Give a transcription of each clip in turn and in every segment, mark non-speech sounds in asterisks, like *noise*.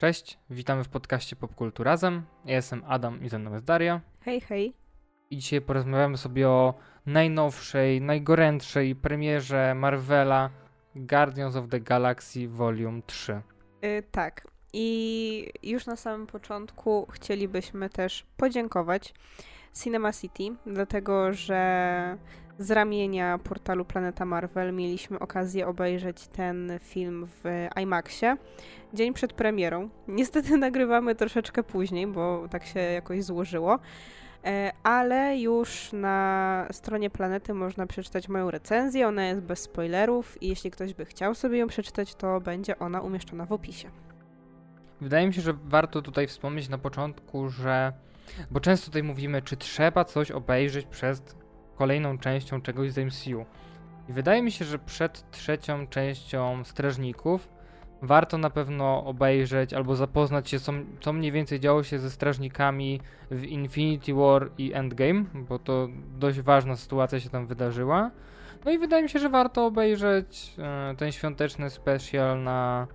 Cześć, witamy w podcaście Popkultu Razem. Ja jestem Adam i ze mną jest Daria. Hej, hej. I dzisiaj porozmawiamy sobie o najnowszej, najgorętszej premierze Marvela Guardians of the Galaxy Volume 3. Yy, tak. I już na samym początku chcielibyśmy też podziękować Cinema City, dlatego że z ramienia portalu Planeta Marvel mieliśmy okazję obejrzeć ten film w IMAXie dzień przed premierą. Niestety *laughs* nagrywamy troszeczkę później, bo tak się jakoś złożyło. E, ale już na stronie Planety można przeczytać moją recenzję. Ona jest bez spoilerów i jeśli ktoś by chciał sobie ją przeczytać, to będzie ona umieszczona w opisie. Wydaje mi się, że warto tutaj wspomnieć na początku, że. Bo często tutaj mówimy, czy trzeba coś obejrzeć przed kolejną częścią czegoś z MCU. I wydaje mi się, że przed trzecią częścią Strażników warto na pewno obejrzeć albo zapoznać się, co, co mniej więcej działo się ze strażnikami w Infinity War i Endgame, bo to dość ważna sytuacja się tam wydarzyła. No i wydaje mi się, że warto obejrzeć e, ten świąteczny special na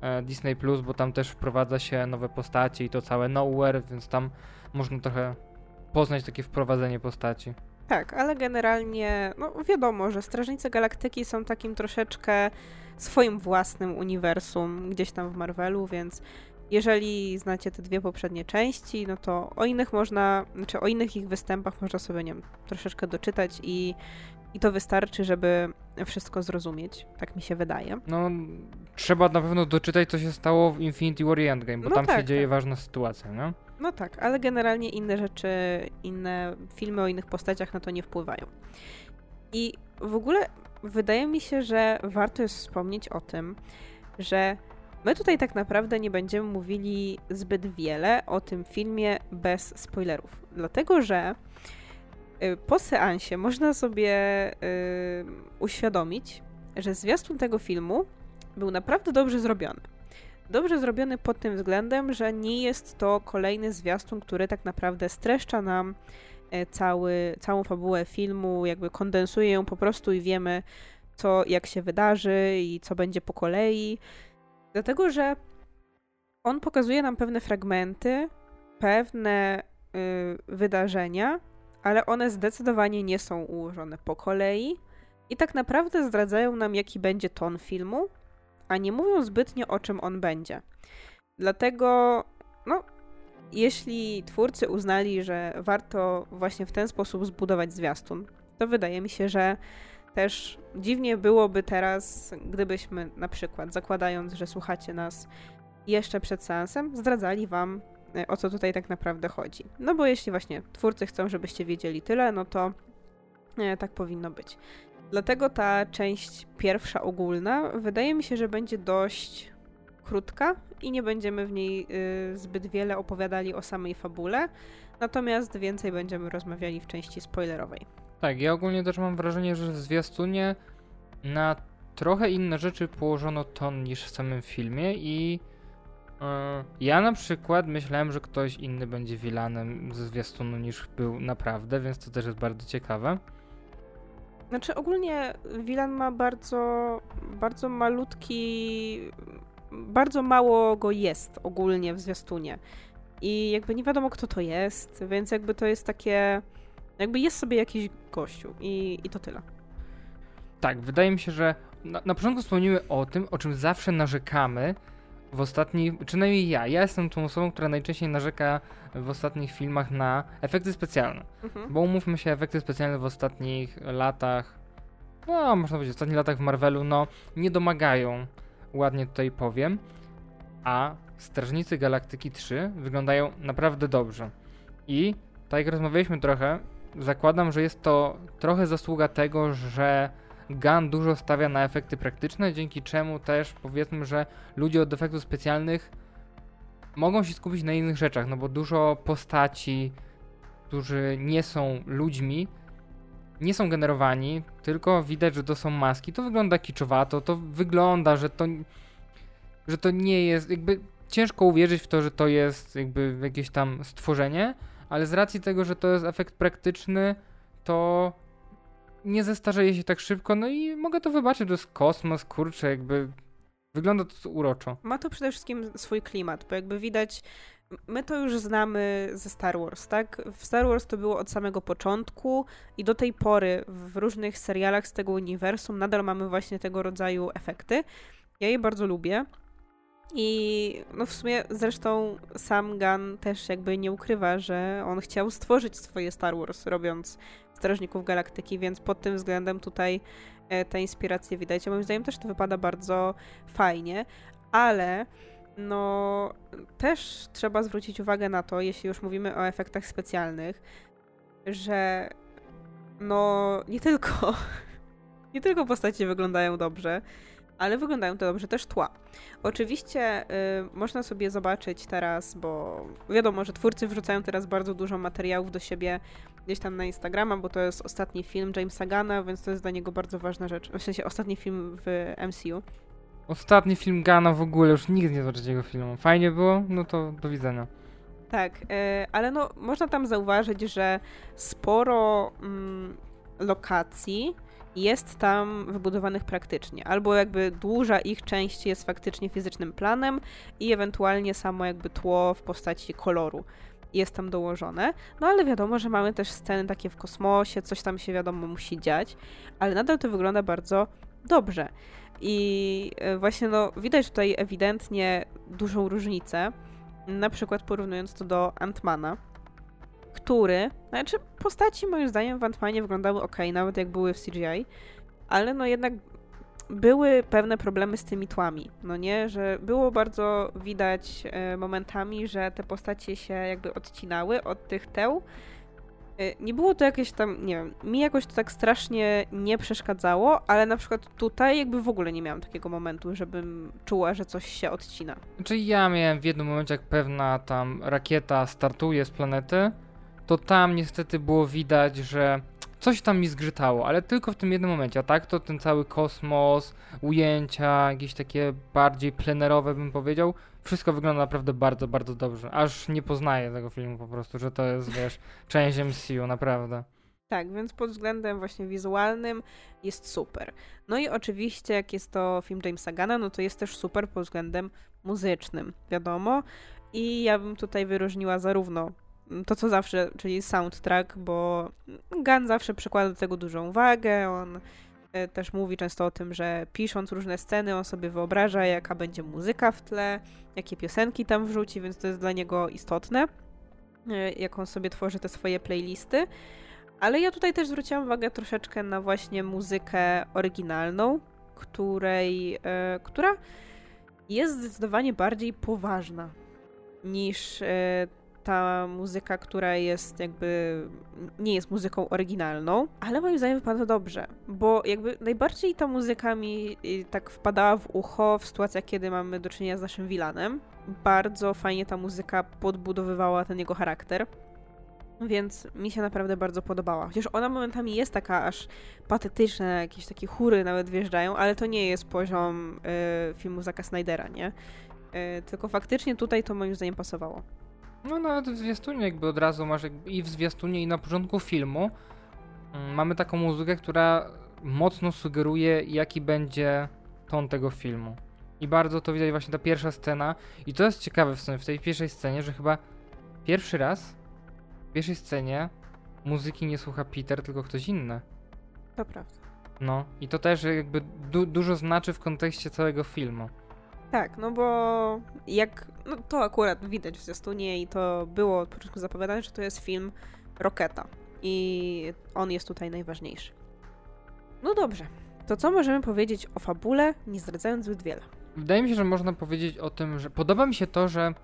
e, Disney Plus, bo tam też wprowadza się nowe postacie i to całe Nowhere, więc tam można trochę poznać takie wprowadzenie postaci. Tak, ale generalnie, no wiadomo, że Strażnicy Galaktyki są takim troszeczkę swoim własnym uniwersum gdzieś tam w Marvelu, więc jeżeli znacie te dwie poprzednie części, no to o innych można, znaczy o innych ich występach można sobie, nie wiem, troszeczkę doczytać i, i to wystarczy, żeby wszystko zrozumieć. Tak mi się wydaje. No, trzeba na pewno doczytać, co się stało w Infinity War i Endgame, bo No tam tak, się dzieje tak. ważna sytuacja, nie? No tak, ale generalnie inne rzeczy, inne filmy o innych postaciach na to nie wpływają. I w ogóle wydaje mi się, że warto jest wspomnieć o tym, że my tutaj tak naprawdę nie będziemy mówili zbyt wiele o tym filmie bez spoilerów. Dlatego, że y, po seansie można sobie y, uświadomić, że zwiastun tego filmu był naprawdę dobrze zrobiony. Dobrze zrobiony pod tym względem, że nie jest to kolejny zwiastun, który tak naprawdę streszcza nam e, cały, całą fabułę filmu, jakby kondensuje ją po prostu i wiemy, co, jak się wydarzy i co będzie po kolei. Dlatego, że on pokazuje nam pewne fragmenty, pewne y, wydarzenia, ale one zdecydowanie nie są ułożone po kolei i tak naprawdę zdradzają nam, jaki będzie ton filmu, a nie mówią zbytnio o czym on będzie. Dlatego, no, jeśli twórcy uznali, że warto właśnie w ten sposób zbudować zwiastun, to wydaje mi się, że też dziwnie byłoby teraz, gdybyśmy na przykład, zakładając, że słuchacie nas jeszcze przed seansem, zdradzali wam, e, o co tutaj tak naprawdę chodzi. No bo jeśli właśnie twórcy chcą, żebyście wiedzieli tyle, no to e, tak powinno być. Dlatego ta część pierwsza ogólna wydaje mi się, że będzie dość krótka i nie będziemy w niej y, zbyt wiele opowiadali o samej fabule, natomiast więcej będziemy rozmawiali w części spoilerowej. Tak, ja ogólnie też mam wrażenie, że w zwiastunie na trochę inne rzeczy położono ton niż w samym filmie i e, ja na przykład myślałem, że ktoś inny będzie vilanem ze zwiastunu niż był naprawdę, więc to też jest bardzo ciekawe. Znaczy ogólnie Wilan ma bardzo, bardzo malutki, bardzo mało go jest ogólnie w zwiastunie. I jakby nie wiadomo kto to jest, więc jakby to jest takie, jakby jest sobie jakiś gościu i, i to tyle. Tak, wydaje mi się, że na, na początku wspomnimy o tym, o czym zawsze narzekamy w ostatnich, przynajmniej ja. Ja jestem tą osobą, która najczęściej narzeka w ostatnich filmach na efekty specjalne. Mhm. Bo umówmy się, efekty specjalne w ostatnich latach, no można powiedzieć, w ostatnich latach w Marvelu, no nie domagają, ładnie tutaj powiem, a Strażnicy Galaktyki 3 wyglądają naprawdę dobrze. I tak jak rozmawialiśmy trochę, zakładam, że jest to trochę zasługa tego, że Gun dużo stawia na efekty praktyczne, dzięki czemu też powiedzmy, że ludzie od efektów specjalnych mogą się skupić na innych rzeczach, no bo dużo postaci, którzy nie są ludźmi, nie są generowani, tylko widać, że to są maski. To wygląda kiczowato, to wygląda, że to, że to nie jest, jakby ciężko uwierzyć w to, że to jest jakby jakieś tam stworzenie, ale z racji tego, że to jest efekt praktyczny, to nie zestarzeje się tak szybko, no i mogę to wybaczyć, to jest kosmos, kurczę, jakby Wygląda to uroczo. Ma to przede wszystkim swój klimat, bo jakby widać, my to już znamy ze Star Wars, tak? W Star Wars to było od samego początku i do tej pory w różnych serialach z tego uniwersum nadal mamy właśnie tego rodzaju efekty. Ja je bardzo lubię. I no w sumie zresztą sam Gunn też jakby nie ukrywa, że on chciał stworzyć swoje Star Wars, robiąc Strażników Galaktyki, więc pod tym względem tutaj e, te inspiracje widać. Moim zdaniem też to wypada bardzo fajnie, ale no też trzeba zwrócić uwagę na to, jeśli już mówimy o efektach specjalnych, że no nie tylko *laughs* nie tylko postacie wyglądają dobrze, ale wyglądają to dobrze też tła. Oczywiście y, można sobie zobaczyć teraz, bo wiadomo, że twórcy wrzucają teraz bardzo dużo materiałów do siebie gdzieś tam na Instagrama, bo to jest ostatni film Jamesa Gana, więc to jest dla niego bardzo ważna rzecz. W sensie ostatni film w MCU. Ostatni film Gana w ogóle, już nigdy nie zobaczyć jego filmu. Fajnie było? No to do widzenia. Tak, y, ale no można tam zauważyć, że sporo mm, lokacji jest tam wybudowanych praktycznie, albo jakby duża ich część jest faktycznie fizycznym planem i ewentualnie samo jakby tło w postaci koloru jest tam dołożone. No ale wiadomo, że mamy też sceny takie w kosmosie, coś tam się wiadomo musi dziać, ale nadal to wygląda bardzo dobrze. I e, właśnie no widać tutaj ewidentnie dużą różnicę, na przykład porównując to do Antmana, który, znaczy postaci moim zdaniem w Ant-Manie wyglądały ok, nawet jak były w CGI, ale no jednak były pewne problemy z tymi tłami, no nie, że było bardzo widać e, momentami, że te postacie się jakby odcinały od tych teł. E, nie było to jakieś tam, nie wiem, mi jakoś to tak strasznie nie przeszkadzało, ale na przykład tutaj jakby w ogóle nie miałam takiego momentu, żebym czuła, że coś się odcina. Znaczy ja miałem w jednym momencie, jak pewna tam rakieta startuje z planety, to tam niestety było widać, że coś tam mi zgrzytało, ale tylko w tym jednym momencie, a tak to ten cały kosmos, ujęcia, jakieś takie bardziej plenerowe bym powiedział, wszystko wygląda naprawdę bardzo, bardzo dobrze. Aż nie poznaję tego filmu po prostu, że to jest, wiesz, *laughs* część MCU, naprawdę. Tak, więc pod względem właśnie wizualnym jest super. No i oczywiście, jak jest to film Jamesa Gana, no to jest też super pod względem muzycznym, wiadomo. I ja bym tutaj wyróżniła zarówno to, co zawsze, czyli soundtrack, bo Gun zawsze przykłada do tego dużą uwagę. On e, też mówi często o tym, że pisząc różne sceny, on sobie wyobraża, jaka będzie muzyka w tle, jakie piosenki tam wrzuci, więc to jest dla niego istotne, e, jak on sobie tworzy te swoje playlisty. Ale ja tutaj też zwróciłam uwagę troszeczkę na właśnie muzykę oryginalną, której, e, która jest zdecydowanie bardziej poważna niż ta muzyka, która jest jakby nie jest muzyką oryginalną, ale moim zdaniem wypada dobrze, bo jakby najbardziej ta muzyka mi y, tak wpadała w ucho w sytuacjach, kiedy mamy do czynienia z naszym Wilanem. Bardzo fajnie ta muzyka podbudowywała ten jego charakter. Więc mi się naprawdę bardzo podobała. Chociaż ona momentami jest taka aż patetyczna, jakieś takie chóry nawet wjeżdżają, ale to nie jest poziom y, filmu Zaka Snydera, nie? Y, tylko faktycznie tutaj to moim zdaniem pasowało. No nawet w zwiastunie jakby od razu masz i w zwiastunie i na początku filmu mm, mamy taką muzykę, która mocno sugeruje jaki będzie ton tego filmu. I bardzo to widać właśnie ta pierwsza scena. I to jest ciekawe w sumie w tej pierwszej scenie, że chyba pierwszy raz w pierwszej scenie muzyki nie słucha Peter, tylko ktoś inny. To prawda. No i to też jakby du dużo znaczy w kontekście całego filmu. Tak, no bo jak. No to akurat widać w zwiastunie i to było od początku zapowiadane, że to jest film Roketa. I on jest tutaj najważniejszy. No dobrze. To co możemy powiedzieć o fabule, nie zdradzając zbyt wiele? Wydaje mi się, że można powiedzieć o tym, że podoba mi się to, że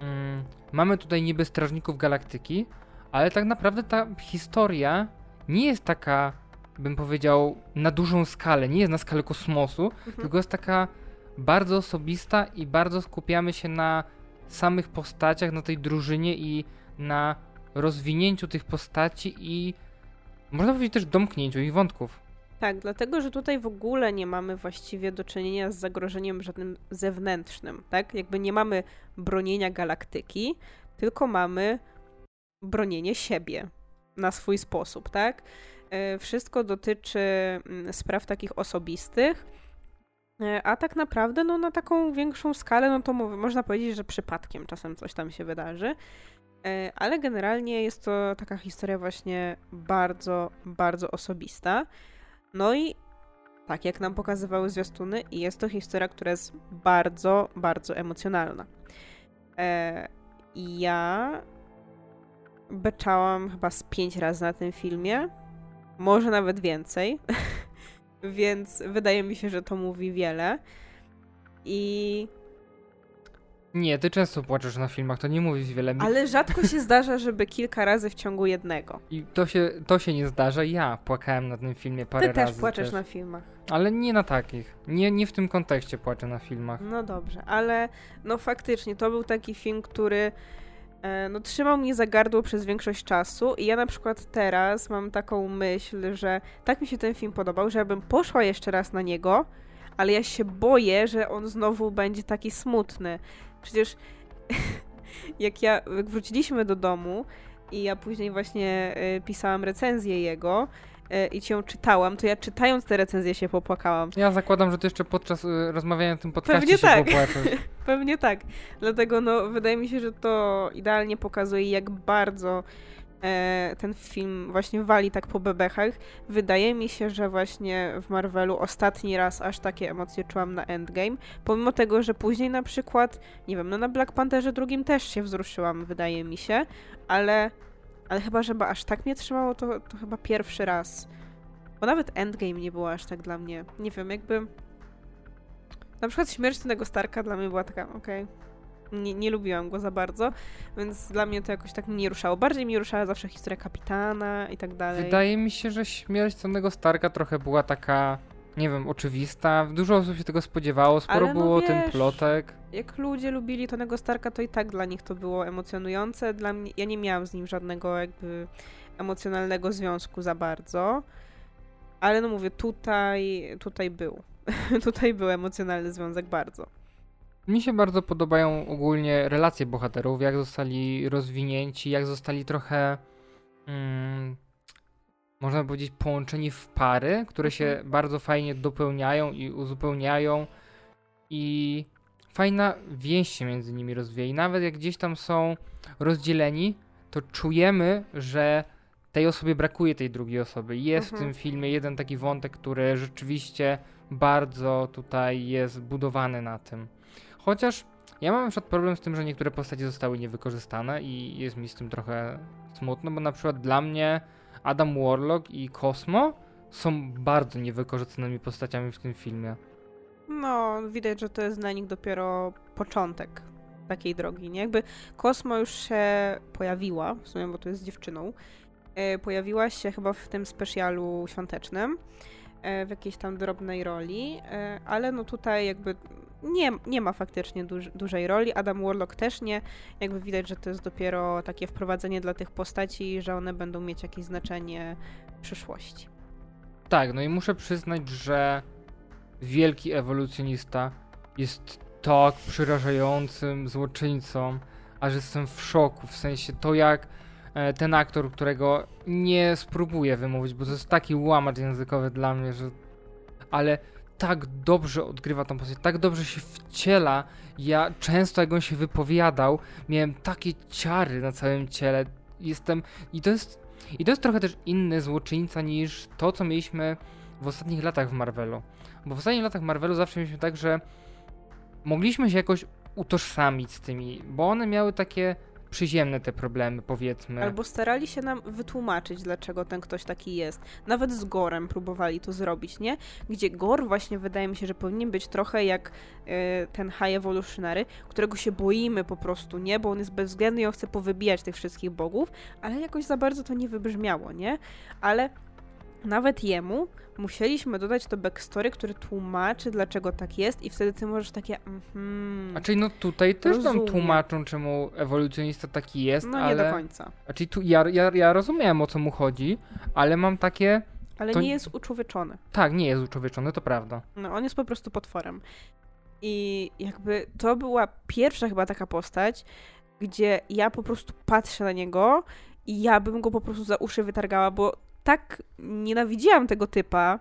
mm, mamy tutaj niby strażników galaktyki, ale tak naprawdę ta historia nie jest taka, bym powiedział, na dużą skalę, nie jest na skalę kosmosu, mhm. tylko jest taka bardzo osobista i bardzo skupiamy się na samych postaciach, na tej drużynie i na rozwinięciu tych postaci i można powiedzieć też domknięciu ich wątków. Tak, dlatego że tutaj w ogóle nie mamy właściwie do czynienia z zagrożeniem żadnym zewnętrznym, tak? Jakby nie mamy bronienia galaktyki, tylko mamy bronienie siebie na swój sposób, tak? E, wszystko dotyczy mm, spraw takich osobistych a tak naprawdę, no na taką większą skalę, no to można powiedzieć, że przypadkiem czasem coś tam się wydarzy. E, ale generalnie jest to taka historia właśnie bardzo, bardzo osobista. No i tak jak nam pokazywały zwiastuny, jest to historia, która jest bardzo, bardzo emocjonalna. E, ja beczałam chyba z pięć razy na tym filmie, może nawet więcej, *laughs* więc wydaje mi się, że to mówi wiele. I nie, ty często płaczesz na filmach, to nie mówisz wiele. Ale rzadko się *laughs* zdarza, żeby kilka razy w ciągu jednego. I to się, to się nie zdarza. Ja płakałem na tym filmie parę ty razy. Ty też płaczesz też. na filmach. Ale nie na takich. Nie, nie w tym kontekście płaczę na filmach. No dobrze, ale no faktycznie to był taki film, który no, trzymał mnie za gardło przez większość czasu i ja na przykład teraz mam taką myśl, że tak mi się ten film podobał, że ja bym poszła jeszcze raz na niego, ale ja się boję, że on znowu będzie taki smutny. Przecież *laughs* jak ja jak wróciliśmy do domu i ja później właśnie y, pisałam recenzję jego i cię czytałam, to ja czytając te recenzje się popłakałam. Ja zakładam, że ty jeszcze podczas y, rozmawiania o tym podcaście Pewnie się tak. popłaczesz. *laughs* Pewnie tak. Dlatego no, wydaje mi się, że to idealnie pokazuje, jak bardzo E, ten film właśnie wali tak po bebechach. Wydaje mi się, że właśnie w Marvelu ostatni raz aż takie emocje czułam na Endgame, pomimo tego, że później na przykład, nie wiem, no na Black Pantherze drugim też się wzruszyłam, wydaje mi się, ale, ale chyba, żeby aż tak mnie trzymało, to, to chyba pierwszy raz. Bo nawet Endgame nie było aż tak dla mnie, nie wiem, jakby... Na przykład śmierć tego Starka dla mnie była taka, okej, okay, nie, nie lubiłam go za bardzo, więc dla mnie to jakoś tak nie ruszało. Bardziej mi ruszała zawsze historia kapitana i tak dalej. Wydaje mi się, że śmierć Tonego Starka trochę była taka, nie wiem, oczywista. Dużo osób się tego spodziewało, sporo no było wiesz, tym plotek. Jak ludzie lubili Tonego Starka, to i tak dla nich to było emocjonujące. Dla mnie, ja nie miałam z nim żadnego jakby emocjonalnego związku za bardzo. Ale no mówię, tutaj, tutaj był. *laughs* tutaj był emocjonalny związek bardzo. Mi się bardzo podobają ogólnie relacje bohaterów, jak zostali rozwinięci, jak zostali trochę, mm, można powiedzieć, połączeni w pary, które się mhm. bardzo fajnie dopełniają i uzupełniają i fajna więź się między nimi rozwija. I nawet jak gdzieś tam są rozdzieleni, to czujemy, że tej osobie brakuje tej drugiej osoby. Jest mhm. w tym filmie jeden taki wątek, który rzeczywiście bardzo tutaj jest budowany na tym. Chociaż ja mam na przykład problem z tym, że niektóre postacie zostały niewykorzystane i jest mi z tym trochę smutno, bo na przykład dla mnie Adam Warlock i Cosmo są bardzo niewykorzystanymi postaciami w tym filmie. No, widać, że to jest dla nich dopiero początek takiej drogi, nie? Jakby Cosmo już się pojawiła, w sumie, bo to jest dziewczyną, e, pojawiła się chyba w tym specjalu świątecznym, w jakiejś tam drobnej roli, e, ale no tutaj jakby nie, nie ma faktycznie duż, dużej roli. Adam Warlock też nie. Jakby widać, że to jest dopiero takie wprowadzenie dla tych postaci, że one będą mieć jakieś znaczenie w przyszłości. Tak, no i muszę przyznać, że wielki ewolucjonista jest tak przerażającym złoczyńcą, aż jestem w szoku. W sensie to, jak e, ten aktor, którego nie spróbuję wymówić, bo to jest taki łamacz językowy dla mnie, że. Ale tak dobrze odgrywa tą postać, tak dobrze się wciela. Ja często, jak on się wypowiadał, miałem takie ciary na całym ciele. Jestem. I to jest. I to jest trochę też inny złoczyńca niż to, co mieliśmy w ostatnich latach w Marvelu. Bo w ostatnich latach Marvelu zawsze mieliśmy tak, że mogliśmy się jakoś utożsamić z tymi, bo one miały takie przyziemne te problemy, powiedzmy. Albo starali się nam wytłumaczyć, dlaczego ten ktoś taki jest. Nawet z Gorem próbowali to zrobić, nie? Gdzie Gor właśnie wydaje mi się, że powinien być trochę jak y, ten High Evolutionary, którego się boimy po prostu, nie? Bo on jest bezwzględny i on chce powybijać tych wszystkich bogów, ale jakoś za bardzo to nie wybrzmiało, nie? Ale nawet jemu musieliśmy dodać to backstory, które tłumaczy, dlaczego tak jest i wtedy ty możesz takie mm, A czyli no tutaj też rozumiem. nam tłumaczą, czemu ewolucjonista taki jest, No ale... nie do końca. A czyli tu ja, ja, ja rozumiem, o co mu chodzi, ale mam takie... Ale to... nie jest uczłowieczony. Tak, nie jest uczłowieczony, to prawda. No, on jest po prostu potworem. I jakby to była pierwsza chyba taka postać, gdzie ja po prostu patrzę na niego i ja bym go po prostu za uszy wytargała, bo tak nienawidziłam tego typa,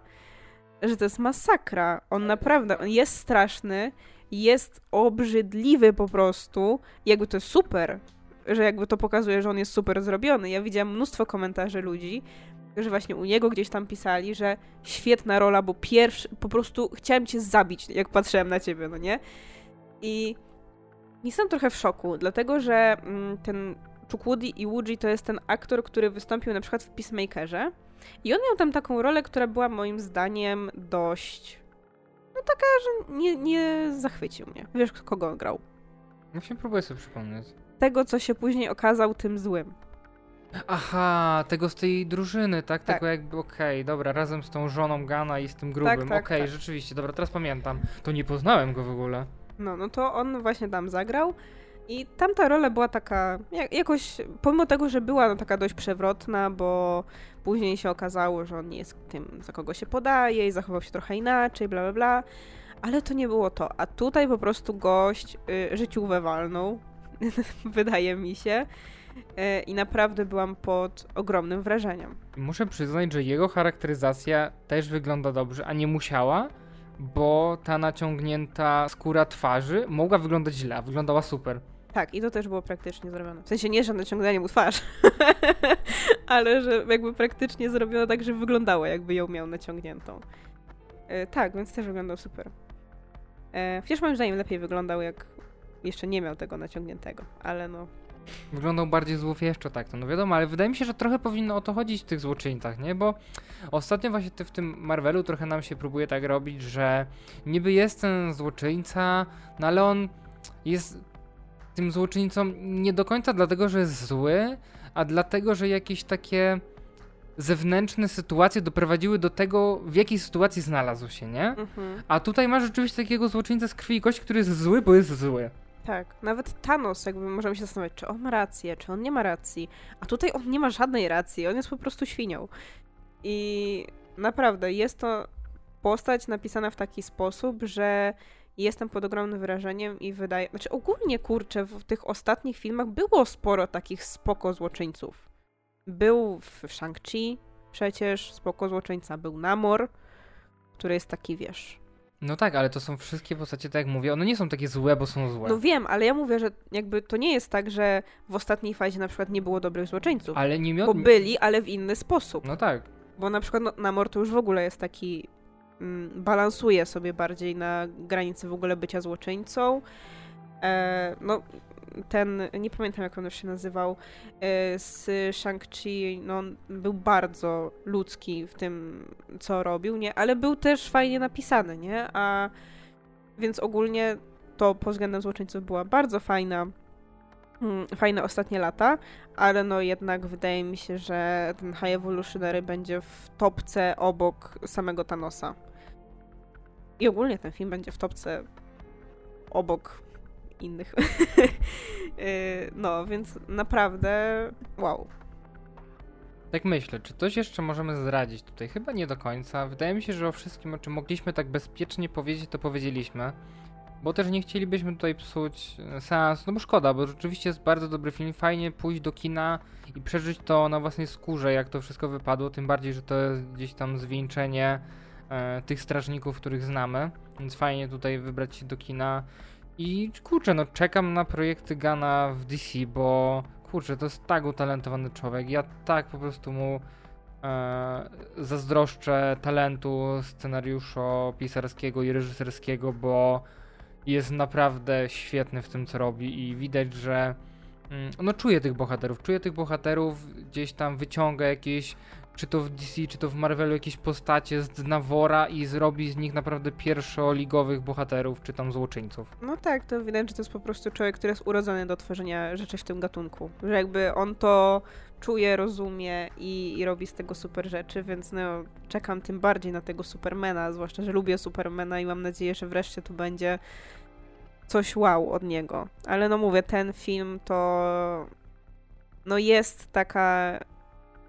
że to jest masakra. On naprawdę, on jest straszny, jest obrzydliwy po prostu. Jakby to jest super, że jakby to pokazuje, że on jest super zrobiony. Ja widziałam mnóstwo komentarzy ludzi, że właśnie u niego gdzieś tam pisali, że świetna rola, bo pierwszy, po prostu chciałem cię zabić, jak patrzyłem na ciebie, no nie? I jestem trochę w szoku, dlatego że mm, ten Chukwudi Iwuji to jest ten aktor, który wystąpił na przykład w Peacemakerze i on miał tam taką rolę, która była moim zdaniem dość no taka, że nie, nie zachwycił mnie. Wiesz, kogo on grał? Właśnie próbuję sobie przypomnieć. Tego, co się później okazał tym złym. Aha, tego z tej drużyny, tak? Tak. Tego jakby, okej, dobra, razem z tą żoną Gana i z tym grubym. tak, okej, tak. rzeczywiście, dobra, teraz pamiętam. To nie poznałem go w ogóle. No, no to on właśnie tam zagrał. I tamta rola była taka, jak, jakoś, pomimo tego, że była no, taka dość przewrotna, bo później się okazało, że on nie jest tym, za kogo się podaje i zachował się trochę inaczej, bla, bla, bla. Ale to nie było to. A tutaj po prostu gość y, życiówę walnął, *laughs* wydaje mi się. Y, I naprawdę byłam pod ogromnym wrażeniem. Muszę przyznać, że jego charakteryzacja też wygląda dobrze, a nie musiała, bo ta naciągnięta skóra twarzy mogła wyglądać źle, wyglądała super. Tak, i to też było praktycznie zrobione. W sensie nie, że naciąganie mu twarz, *laughs* ale że jakby praktycznie zrobiono tak, że wyglądało jakby ją miał naciągniętą. E, tak, więc też wyglądał super. E, chociaż moim zdaniem lepiej wyglądał, jak jeszcze nie miał tego naciągniętego, ale no. Wyglądał bardziej złowieszczo tak, to no wiadomo, ale wydaje mi się, że trochę powinno o to chodzić w tych złoczyńcach, nie? Bo ostatnio właśnie w tym Marvelu trochę nam się próbuje tak robić, że niby jest ten złoczyńca, no ale on jest tym złoczyńcą nie do końca dlatego, że jest zły, a dlatego, że jakieś takie zewnętrzne sytuacje doprowadziły do tego, w jakiej sytuacji znalazł się, nie? Mhm. A tutaj masz rzeczywiście takiego złoczyńcę z krwi i kości, który jest zły, bo jest zły. Tak, nawet Thanos, jakby możemy się zastanawiać, czy on ma rację, czy on nie ma racji. A tutaj on nie ma żadnej racji, on jest po prostu świnią. I naprawdę jest to postać napisana w taki sposób, że jestem pod ogromnym wrażeniem i wydaje. Znaczy, ogólnie kurczę, w tych ostatnich filmach było sporo takich spoko złoczyńców. Był w Shang-Chi przecież spoko złoczyńca, był Namor, który jest taki, wiesz, No tak, ale to są wszystkie postacie, tak jak mówię, one nie są takie złe, bo są złe. No wiem, ale ja mówię, że jakby to nie jest tak, że w ostatniej fazie na przykład nie było dobrych złoczyńców. ale nie miał... Bo byli, ale w inny sposób. No tak. Bo na przykład no, Namor to już w ogóle jest taki. Mm, balansuje sobie bardziej na granicy w ogóle bycia złoczyńcą. E, no, ten, nie pamiętam jak on już się nazywał, e, z Shang-Chi, no on był bardzo ludzki w tym, co robił, nie? Ale był też fajnie napisany, nie? A więc ogólnie to pod względem złoczyńców była bardzo fajna, fajne ostatnie lata, ale no jednak wydaje mi się, że ten High Evolutionary będzie w topce obok samego Thanosa. I ogólnie ten film będzie w topce obok innych. *laughs* Y, no, więc naprawdę wow. Tak myślę, czy coś jeszcze możemy zdradzić tutaj? Chyba nie do końca. Wydaje mi się, że o wszystkim, o czym mogliśmy tak bezpiecznie powiedzieć, to powiedzieliśmy. Bo też nie chcielibyśmy tutaj psuć e, seansu, no bo szkoda, bo rzeczywiście jest bardzo dobry film. Fajnie pójść do kina i przeżyć to na własnej skórze, jak to wszystko wypadło. Tym bardziej, że to jest gdzieś tam zwieńczenie e, tych strażników, których znamy. Więc fajnie tutaj wybrać się do kina. I kurczę, no czekam na projekty Gana w DC, bo kurczę, to jest tak utalentowany człowiek. Ja tak po prostu mu e, zazdroszczę talentu scenariuszo-pisarskiego i reżyserskiego, bo jest naprawdę świetny w tym, co robi i widać, że mm, no czuję tych bohaterów, czuję tych bohaterów, gdzieś tam wyciąga jakieś, czy to w DC, czy to w Marvelu, jakieś postacie z dna wora i zrobi z nich naprawdę pierwszoligowych bohaterów, czy tam złoczyńców. No tak, to widać, że to jest po prostu człowiek, który jest urodzony do tworzenia rzeczy w tym gatunku. Że jakby on to czuje, rozumie i, i robi z tego super rzeczy, więc no czekam tym bardziej na tego Supermana, zwłaszcza, że lubię Supermana i mam nadzieję, że wreszcie tu będzie coś wow od niego. Ale no mówię, ten film to no jest taka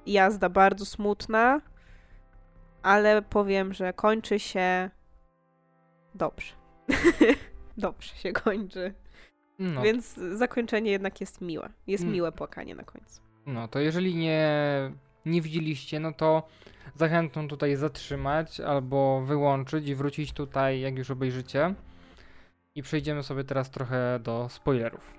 jazda bardzo smutna, ale powiem, że kończy się dobrze. *laughs* dobrze się kończy. No, Więc zakończenie jednak jest miłe. Jest Mm. miłe płakanie na końcu. no to jeżeli nie nie widzieliście, no to zachęcam tutaj zatrzymać albo wyłączyć i wrócić tutaj, jak już obejrzycie. I przejdziemy sobie teraz trochę do spoilerów.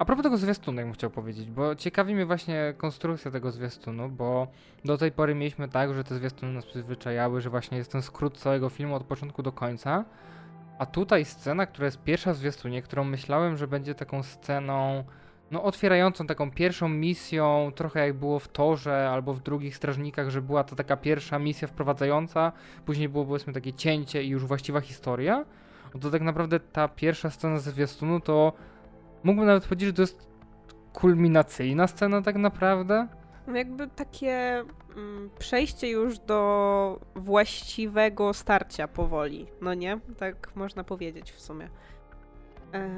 A propos tego zwiastunu, jakbym chciał powiedzieć, bo ciekawi mnie właśnie konstrukcja tego zwiastunu, bo do tej pory mieliśmy tak, że te zwiastuny nas przyzwyczajały, że właśnie jest ten skrót całego filmu od początku do końca. A tutaj scena, która jest pierwsza w zwiastunie, którą myślałem, że będzie taką sceną, no otwierającą taką pierwszą misją, trochę jak było w Torze albo w drugich Strażnikach, że była to taka pierwsza misja wprowadzająca, później było powiedzmy takie cięcie i już właściwa historia. No to tak naprawdę ta pierwsza scena ze zwiastunu to mógłbym nawet powiedzieć, że to jest kulminacyjna scena tak naprawdę. No jakby takie mm, przejście już do właściwego starcia powoli, no nie? Tak można powiedzieć w sumie. E,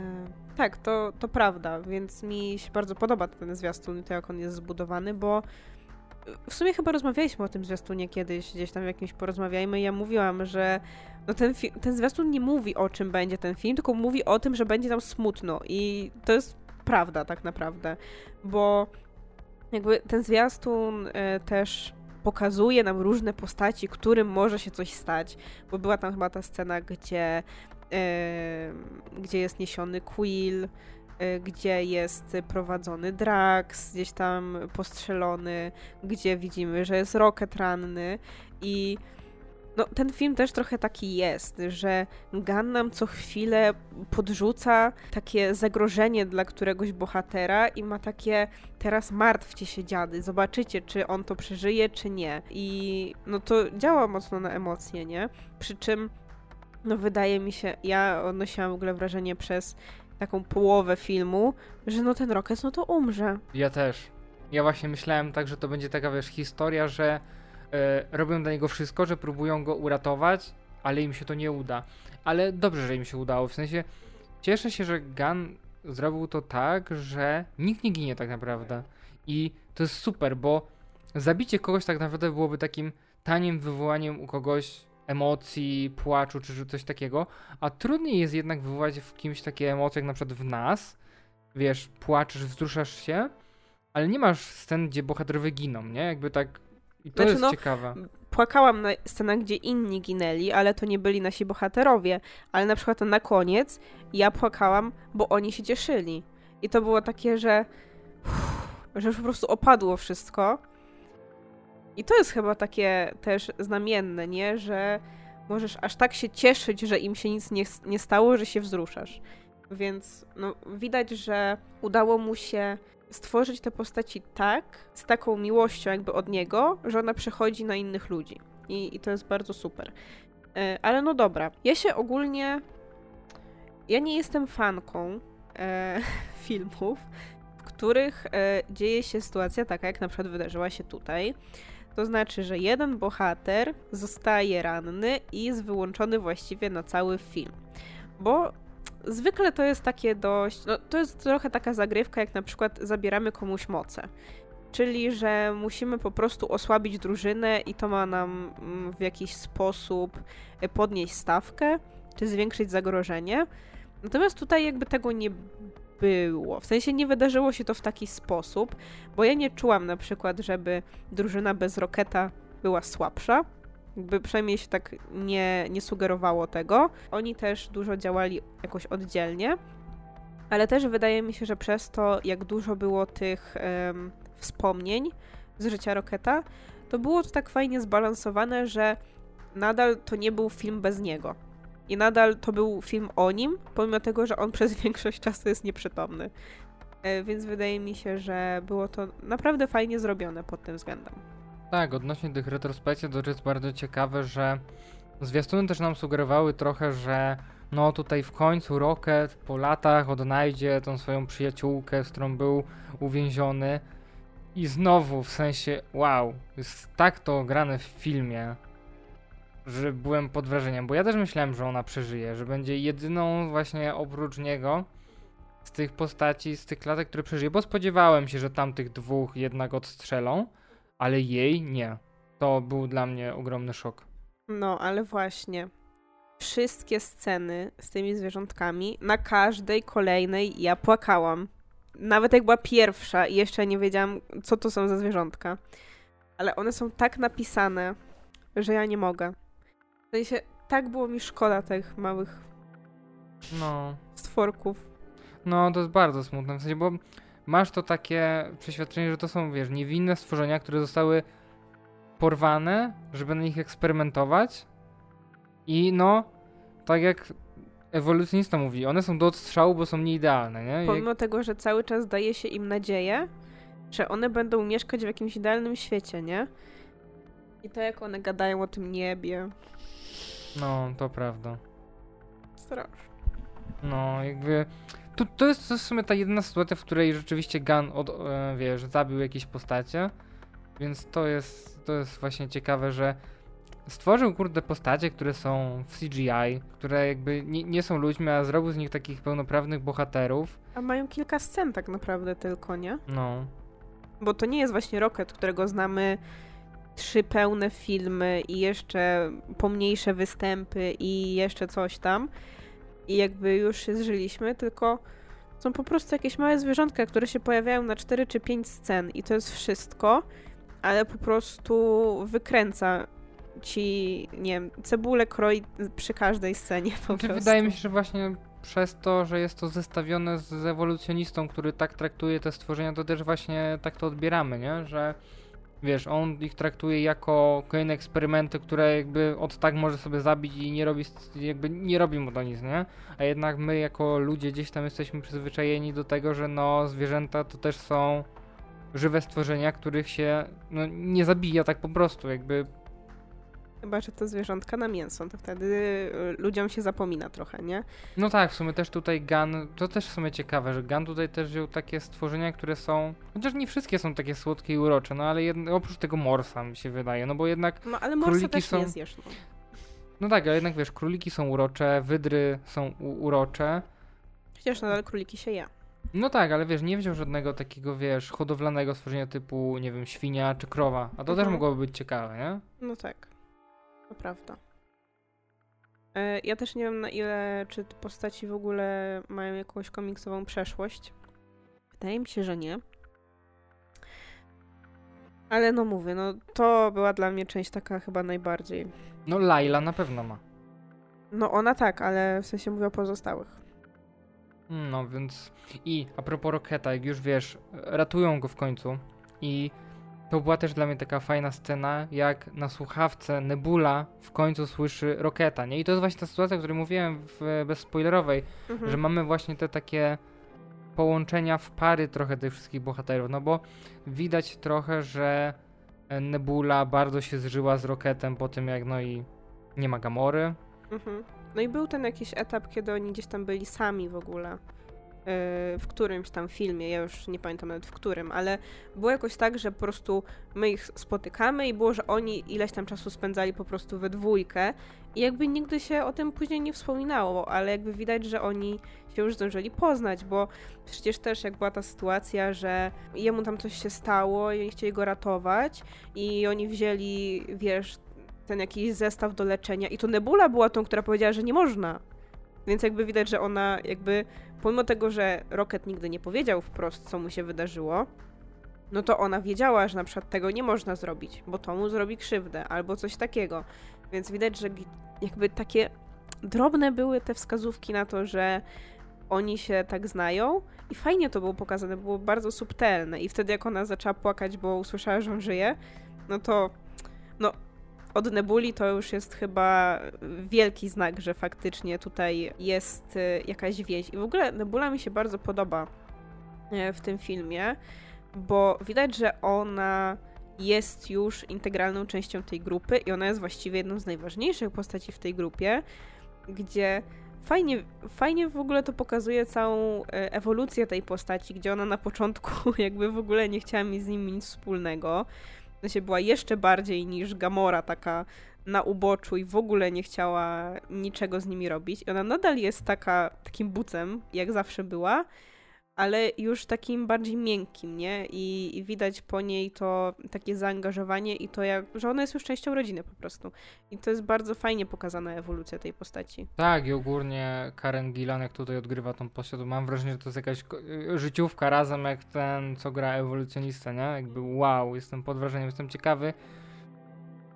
tak, to, to prawda, więc mi się bardzo podoba ten zwiastun i to, jak on jest zbudowany, bo w sumie chyba rozmawialiśmy o tym zwiastunie kiedyś, gdzieś tam w jakimś porozmawiajmy. Ja mówiłam, że no ten, ten zwiastun nie mówi o czym będzie ten film, tylko mówi o tym, że będzie tam smutno. I to jest prawda tak naprawdę, bo jakby ten zwiastun y, też pokazuje nam różne postaci, którym może się coś stać, bo była tam chyba ta scena, gdzie, y, gdzie jest niesiony Quill, gdzie jest prowadzony Drax, gdzieś tam postrzelony, gdzie widzimy, że jest Rocket ranny i no, ten film też trochę taki jest, że Gunn nam co chwilę podrzuca takie zagrożenie dla któregoś bohatera i ma takie teraz martwcie się dziady, zobaczycie czy on to przeżyje, czy nie. I no to działa mocno na emocje, nie? Przy czym no wydaje mi się, ja odnosiłam w ogóle wrażenie przez taką połowę filmu, że no ten Rocket no to umrze. Ja też. Ja właśnie myślałem tak, że to będzie taka wiesz historia, że e, robią dla niego wszystko, że próbują go uratować, ale im się to nie uda. Ale dobrze, że im się udało. W sensie cieszę się, że Gun zrobił to tak, że nikt nie ginie tak naprawdę. I to jest super, bo zabicie kogoś tak naprawdę byłoby takim tanim wywołaniem u kogoś emocji, płaczu czy coś takiego, a trudniej jest jednak wywołać w kimś takie emocje, jak na przykład w nas, wiesz, płaczesz, wzruszasz się, ale nie masz scen, gdzie bohaterowie giną, nie? Jakby tak i to znaczy, jest no, ciekawe. Płakałam na scenach, gdzie inni ginęli, ale to nie byli nasi bohaterowie. Ale na przykład na koniec ja płakałam, bo oni się cieszyli. I to było takie, że, uff, że już po prostu opadło wszystko. I to jest chyba takie też znamienne, nie? Że możesz aż tak się cieszyć, że im się nic nie, nie stało, że się wzruszasz. Więc no, widać, że udało mu się stworzyć te postaci tak, z taką miłością jakby od niego, że ona przechodzi na innych ludzi. I, i to jest bardzo super. E, ale no dobra. Ja się ogólnie. Ja nie jestem fanką e, *laughs* filmów, w których e, dzieje się sytuacja taka, jak na przykład wydarzyła się tutaj to znaczy, że jeden bohater zostaje ranny i jest wyłączony właściwie na cały film. Bo zwykle to jest takie dość. No, to jest trochę taka zagrywka, jak na przykład zabieramy komuś moce. Czyli, że musimy po prostu osłabić drużynę i to ma nam mm, w jakiś sposób podnieść stawkę, czy zwiększyć zagrożenie. Natomiast tutaj jakby tego nie było. W sensie nie wydarzyło się to w taki sposób, bo ja nie czułam na przykład, żeby drużyna bez Roketa była słabsza. Jakby przynajmniej się tak nie, nie sugerowało tego. Oni też dużo działali jakoś oddzielnie, ale też wydaje mi się, że przez to, jak dużo było tych um, wspomnień z życia Roketa, to było to tak fajnie zbalansowane, że nadal to nie był film bez niego. I nadal to był film o nim, pomimo tego, że on *laughs* przez większość czasu jest nieprzytomny. E, więc wydaje mi się, że było to naprawdę fajnie zrobione pod tym względem. Tak, odnośnie tych retrospekcji to jest bardzo ciekawe, że zwiastuny też nam sugerowały trochę, że no tutaj w końcu Rocket po latach odnajdzie tą swoją przyjaciółkę, z którą był uwięziony. I znowu, w sensie, wow, jest tak to grane w filmie, że byłem pod wrażeniem, bo ja też myślałem, że ona przeżyje, że będzie jedyną właśnie oprócz niego z tych postaci, z tych klatek, które przeżyje, bo spodziewałem się, że tamtych dwóch jednak odstrzelą, ale jej nie. To był dla mnie ogromny szok. No, ale właśnie wszystkie sceny z tymi zwierzątkami, na każdej kolejnej ja płakałam. Nawet jak była pierwsza i jeszcze nie wiedziałam, co to są za zwierzątka. ale one są tak napisane, że ja nie mogę. W sensie, tak było mi szkoda tych małych No. stworków. No, to jest bardzo smutne, w sensie, bo masz to takie przeświadczenie, że to są, wiesz, niewinne stworzenia, które zostały porwane, żeby na nich eksperymentować i no, tak jak ewolucjonista mówi, one są do odstrzału, bo są nieidealne, nie? Pomimo tego, że cały czas daje się im nadzieję, że one będą mieszkać w jakimś idealnym świecie, nie? I to jak one gadają o tym niebie. No, to prawda. Strasznie. No, jakby. To, to, jest, to jest w sumie ta jedyna sytuacja, w której rzeczywiście Gun, od, e, wiesz, zabił jakieś postacie. Więc to jest, to jest właśnie ciekawe, że stworzył, kurde, postacie, które są w CGI, które jakby nie, nie są ludźmi, a zrobił z nich takich pełnoprawnych bohaterów. A mają kilka scen tak naprawdę tylko, nie? No. Bo to nie jest właśnie Rocket, którego znamy trzy pełne filmy i jeszcze pomniejsze występy i jeszcze coś tam. I jakby już się zżyliśmy, tylko są po prostu jakieś małe zwierzątka, które się pojawiają na 4 czy 5 scen i to jest wszystko, ale po prostu wykręca ci, nie wiem, cebulę kroi przy każdej scenie po Znaczy, prostu. wydaje mi się, że właśnie przez to, że jest to zestawione z ewolucjonistą, który tak traktuje te stworzenia, to też właśnie tak to odbieramy, nie? Że wiesz, on ich traktuje jako kolejne eksperymenty, które jakby od tak może sobie zabić i nie robi, jakby nie robi mu to nic, nie? A jednak my jako ludzie gdzieś tam jesteśmy przyzwyczajeni do tego, że no zwierzęta to też są żywe stworzenia, których się no, nie zabija tak po prostu, jakby Chyba, że to zwierzątka na mięso, to wtedy y, ludziom się zapomina trochę, nie? No tak, w sumie też tutaj Gun, to też w sumie ciekawe, że Gun tutaj też wziął takie stworzenia, które są, chociaż nie wszystkie są takie słodkie i urocze, no ale jedne, oprócz tego Morsa mi się wydaje, no bo jednak, No ale morsa Króliki też są- nie zjesz, no. no tak, ale jednak wiesz, króliki są urocze, wydry są urocze, Przecież nadal króliki się je. no tak, ale wiesz, nie wziął żadnego takiego, wiesz, hodowlanego stworzenia typu, nie wiem, świnia czy krowa, a to też Mhm. mogłoby być ciekawe, nie? No tak, to prawda. E, Ja też nie wiem na ile, czy te postaci w ogóle mają jakąś komiksową przeszłość. Wydaje mi się, że nie. Ale no mówię, no to była dla mnie część taka chyba najbardziej. No Laila na pewno ma. No ona tak, ale w sensie mówię o pozostałych. No więc i a propos Roketa, jak już wiesz, ratują go w końcu i to była też dla mnie taka fajna scena, jak na słuchawce Nebula w końcu słyszy Roketa, nie? I to jest właśnie ta sytuacja, o której mówiłem w bezspoilerowej, Mhm. że mamy właśnie te takie połączenia w pary trochę tych wszystkich bohaterów, no bo widać trochę, że Nebula bardzo się zżyła z Roketem po tym jak no i nie ma Gamory, Mhm. No i był ten jakiś etap, kiedy oni gdzieś tam byli sami w ogóle. Yy, w którymś tam filmie, ja już nie pamiętam nawet w którym, ale było jakoś tak, że po prostu my ich spotykamy i było, że oni ileś tam czasu spędzali po prostu we dwójkę i jakby nigdy się o tym później nie wspominało, ale jakby widać, że oni się już zdążyli poznać, bo przecież też jak była ta sytuacja, że jemu tam coś się stało i oni chcieli go ratować i oni wzięli, wiesz, ten jakiś zestaw do leczenia i to Nebula była tą, która powiedziała, że nie można. Więc jakby widać, że ona jakby, pomimo tego, że Rocket nigdy nie powiedział wprost, co mu się wydarzyło, no to ona wiedziała, że na przykład tego nie można zrobić, bo to mu zrobi krzywdę, albo coś takiego. Więc widać, że jakby takie drobne były te wskazówki na to, że oni się tak znają i fajnie to było pokazane, było bardzo subtelne i wtedy jak ona zaczęła płakać, bo usłyszała, że on żyje, no to no od Nebuli to już jest chyba wielki znak, że faktycznie tutaj jest y, jakaś więź. I w ogóle Nebula mi się bardzo podoba e, w tym filmie, bo widać, że ona jest już integralną częścią tej grupy i ona jest właściwie jedną z najważniejszych postaci w tej grupie, gdzie fajnie, fajnie w ogóle to pokazuje całą e, ewolucję tej postaci, gdzie ona na początku *laughs* jakby w ogóle nie chciała mieć z nim nic wspólnego. W sensie była jeszcze bardziej niż Gamora, taka na uboczu i w ogóle nie chciała niczego z nimi robić. I ona nadal jest taka, takim bucem, jak zawsze była, ale już takim bardziej miękkim, nie? I, I, widać po niej to takie zaangażowanie i to, jak, że ona jest już częścią rodziny po prostu. I to jest bardzo fajnie pokazana ewolucja tej postaci. Tak, i ogólnie Karen Gillan, jak tutaj odgrywa tą postać, mam wrażenie, że to jest jakaś y, życiówka razem jak ten, co gra ewolucjonista, nie? Jakby wow, jestem pod wrażeniem, jestem ciekawy,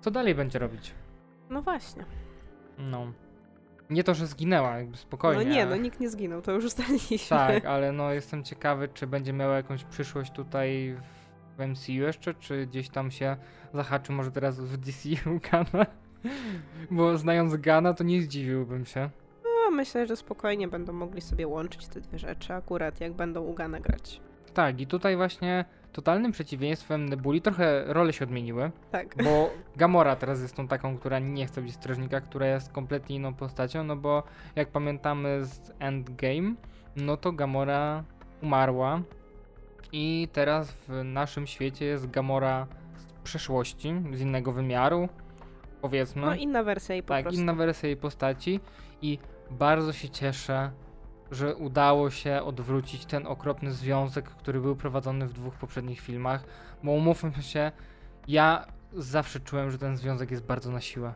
co dalej będzie robić. No właśnie. No. Nie to, że zginęła, jakby spokojnie. No nie, no nikt nie zginął, to już ustaliliśmy. Tak, *laughs* ale no jestem ciekawy, czy będzie miała jakąś przyszłość tutaj w MCU jeszcze, czy gdzieś tam się zahaczy może teraz w DCU *laughs* Gana. Bo znając Gana, to nie zdziwiłbym się. No, myślę, że spokojnie będą mogli sobie łączyć te dwie rzeczy, akurat jak będą u Gana grać. Tak, i tutaj właśnie totalnym przeciwieństwem Nebuli trochę role się odmieniły. Tak. Bo Gamora teraz jest tą taką, która nie chce być strażnika, która jest kompletnie inną postacią, no bo jak pamiętamy z Endgame, no to Gamora umarła i teraz w naszym świecie jest Gamora z przeszłości, z innego wymiaru, powiedzmy. No inna wersja jej po tak, prostu. inna wersja jej postaci i bardzo się cieszę, że udało się odwrócić ten okropny związek, który był prowadzony w dwóch poprzednich filmach, bo umówmy się, ja zawsze czułem, że ten związek jest bardzo na siłę.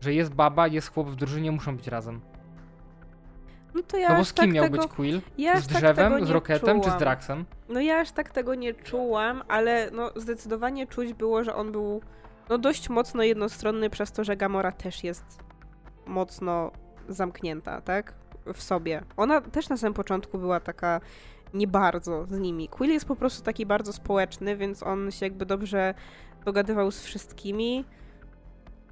Że jest baba, jest chłop w drużynie, muszą być razem. No to ja no bo z kim tak miał tego, być Quill? Ja z tak drzewem, z Rocketem czułam. czy z Draxem? No ja aż tak tego nie czułam, ale no zdecydowanie czuć było, że on był no dość mocno jednostronny przez to, że Gamora też jest mocno zamknięta, tak? W sobie. Ona też na samym początku była taka nie bardzo z nimi. Quill jest po prostu taki bardzo społeczny, więc on się jakby dobrze dogadywał z wszystkimi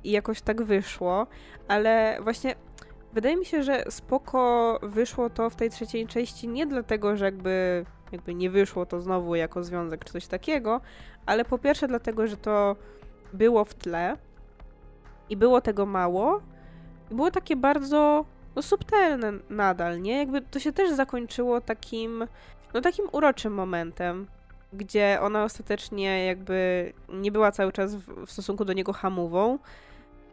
i jakoś tak wyszło, ale właśnie wydaje mi się, że spoko wyszło to w tej trzeciej części nie dlatego, że jakby, jakby nie wyszło to znowu jako związek czy coś takiego, ale po pierwsze dlatego, że to było w tle i było tego mało i było takie bardzo no, subtelne nadal, nie? Jakby to się też zakończyło takim no takim uroczym momentem, gdzie ona ostatecznie jakby nie była cały czas w, w stosunku do niego hamową,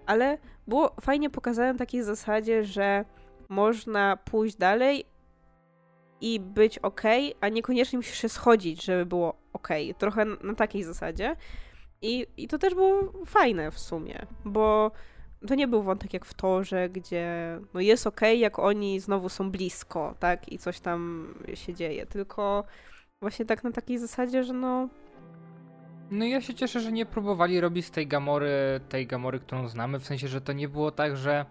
ale było fajnie pokazane na takiej zasadzie, że można pójść dalej i być ok, a niekoniecznie musisz się schodzić, żeby było ok. Trochę na takiej zasadzie. I, I to też było fajne w sumie, bo to nie był wątek jak w Torze, gdzie no jest ok, jak oni znowu są blisko, tak, i coś tam się dzieje, tylko właśnie tak na takiej zasadzie, że no no ja się cieszę, że nie próbowali robić z tej Gamory, tej Gamory, którą znamy, w sensie, że to nie było tak, że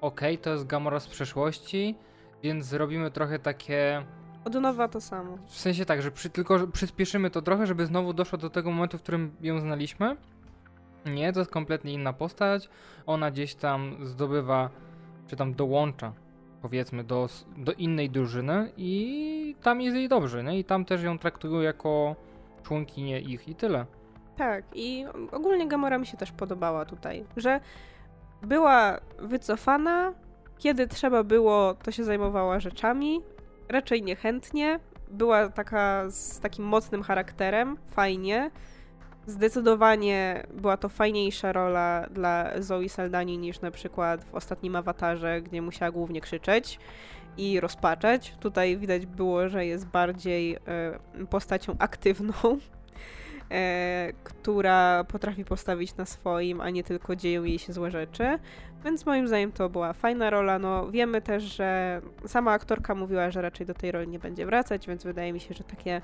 okej, okay, to jest Gamora z przeszłości, więc zrobimy trochę takie... Od nowa to samo. W sensie tak, że przy, tylko że przyspieszymy to trochę, żeby znowu doszło do tego momentu, w którym ją znaliśmy. Nie, to jest kompletnie inna postać. Ona gdzieś tam zdobywa, czy tam dołącza, powiedzmy, do, do innej drużyny i tam jest jej dobrze, nie? I tam też ją traktują jako członkinię ich i tyle. Tak, i ogólnie Gamora mi się też podobała tutaj, że była wycofana, kiedy trzeba było, to się zajmowała rzeczami, raczej niechętnie, była taka z takim mocnym charakterem, fajnie. Zdecydowanie była to fajniejsza rola dla Zoe Saldani niż na przykład w ostatnim awatarze, gdzie musiała głównie krzyczeć i rozpaczać. Tutaj widać było, że jest bardziej e, postacią aktywną, *laughs* e, która potrafi postawić na swoim, a nie tylko dzieją jej się złe rzeczy. Więc moim zdaniem to była fajna rola. No, wiemy też, że sama aktorka mówiła, że raczej do tej roli nie będzie wracać, więc wydaje mi się, że takie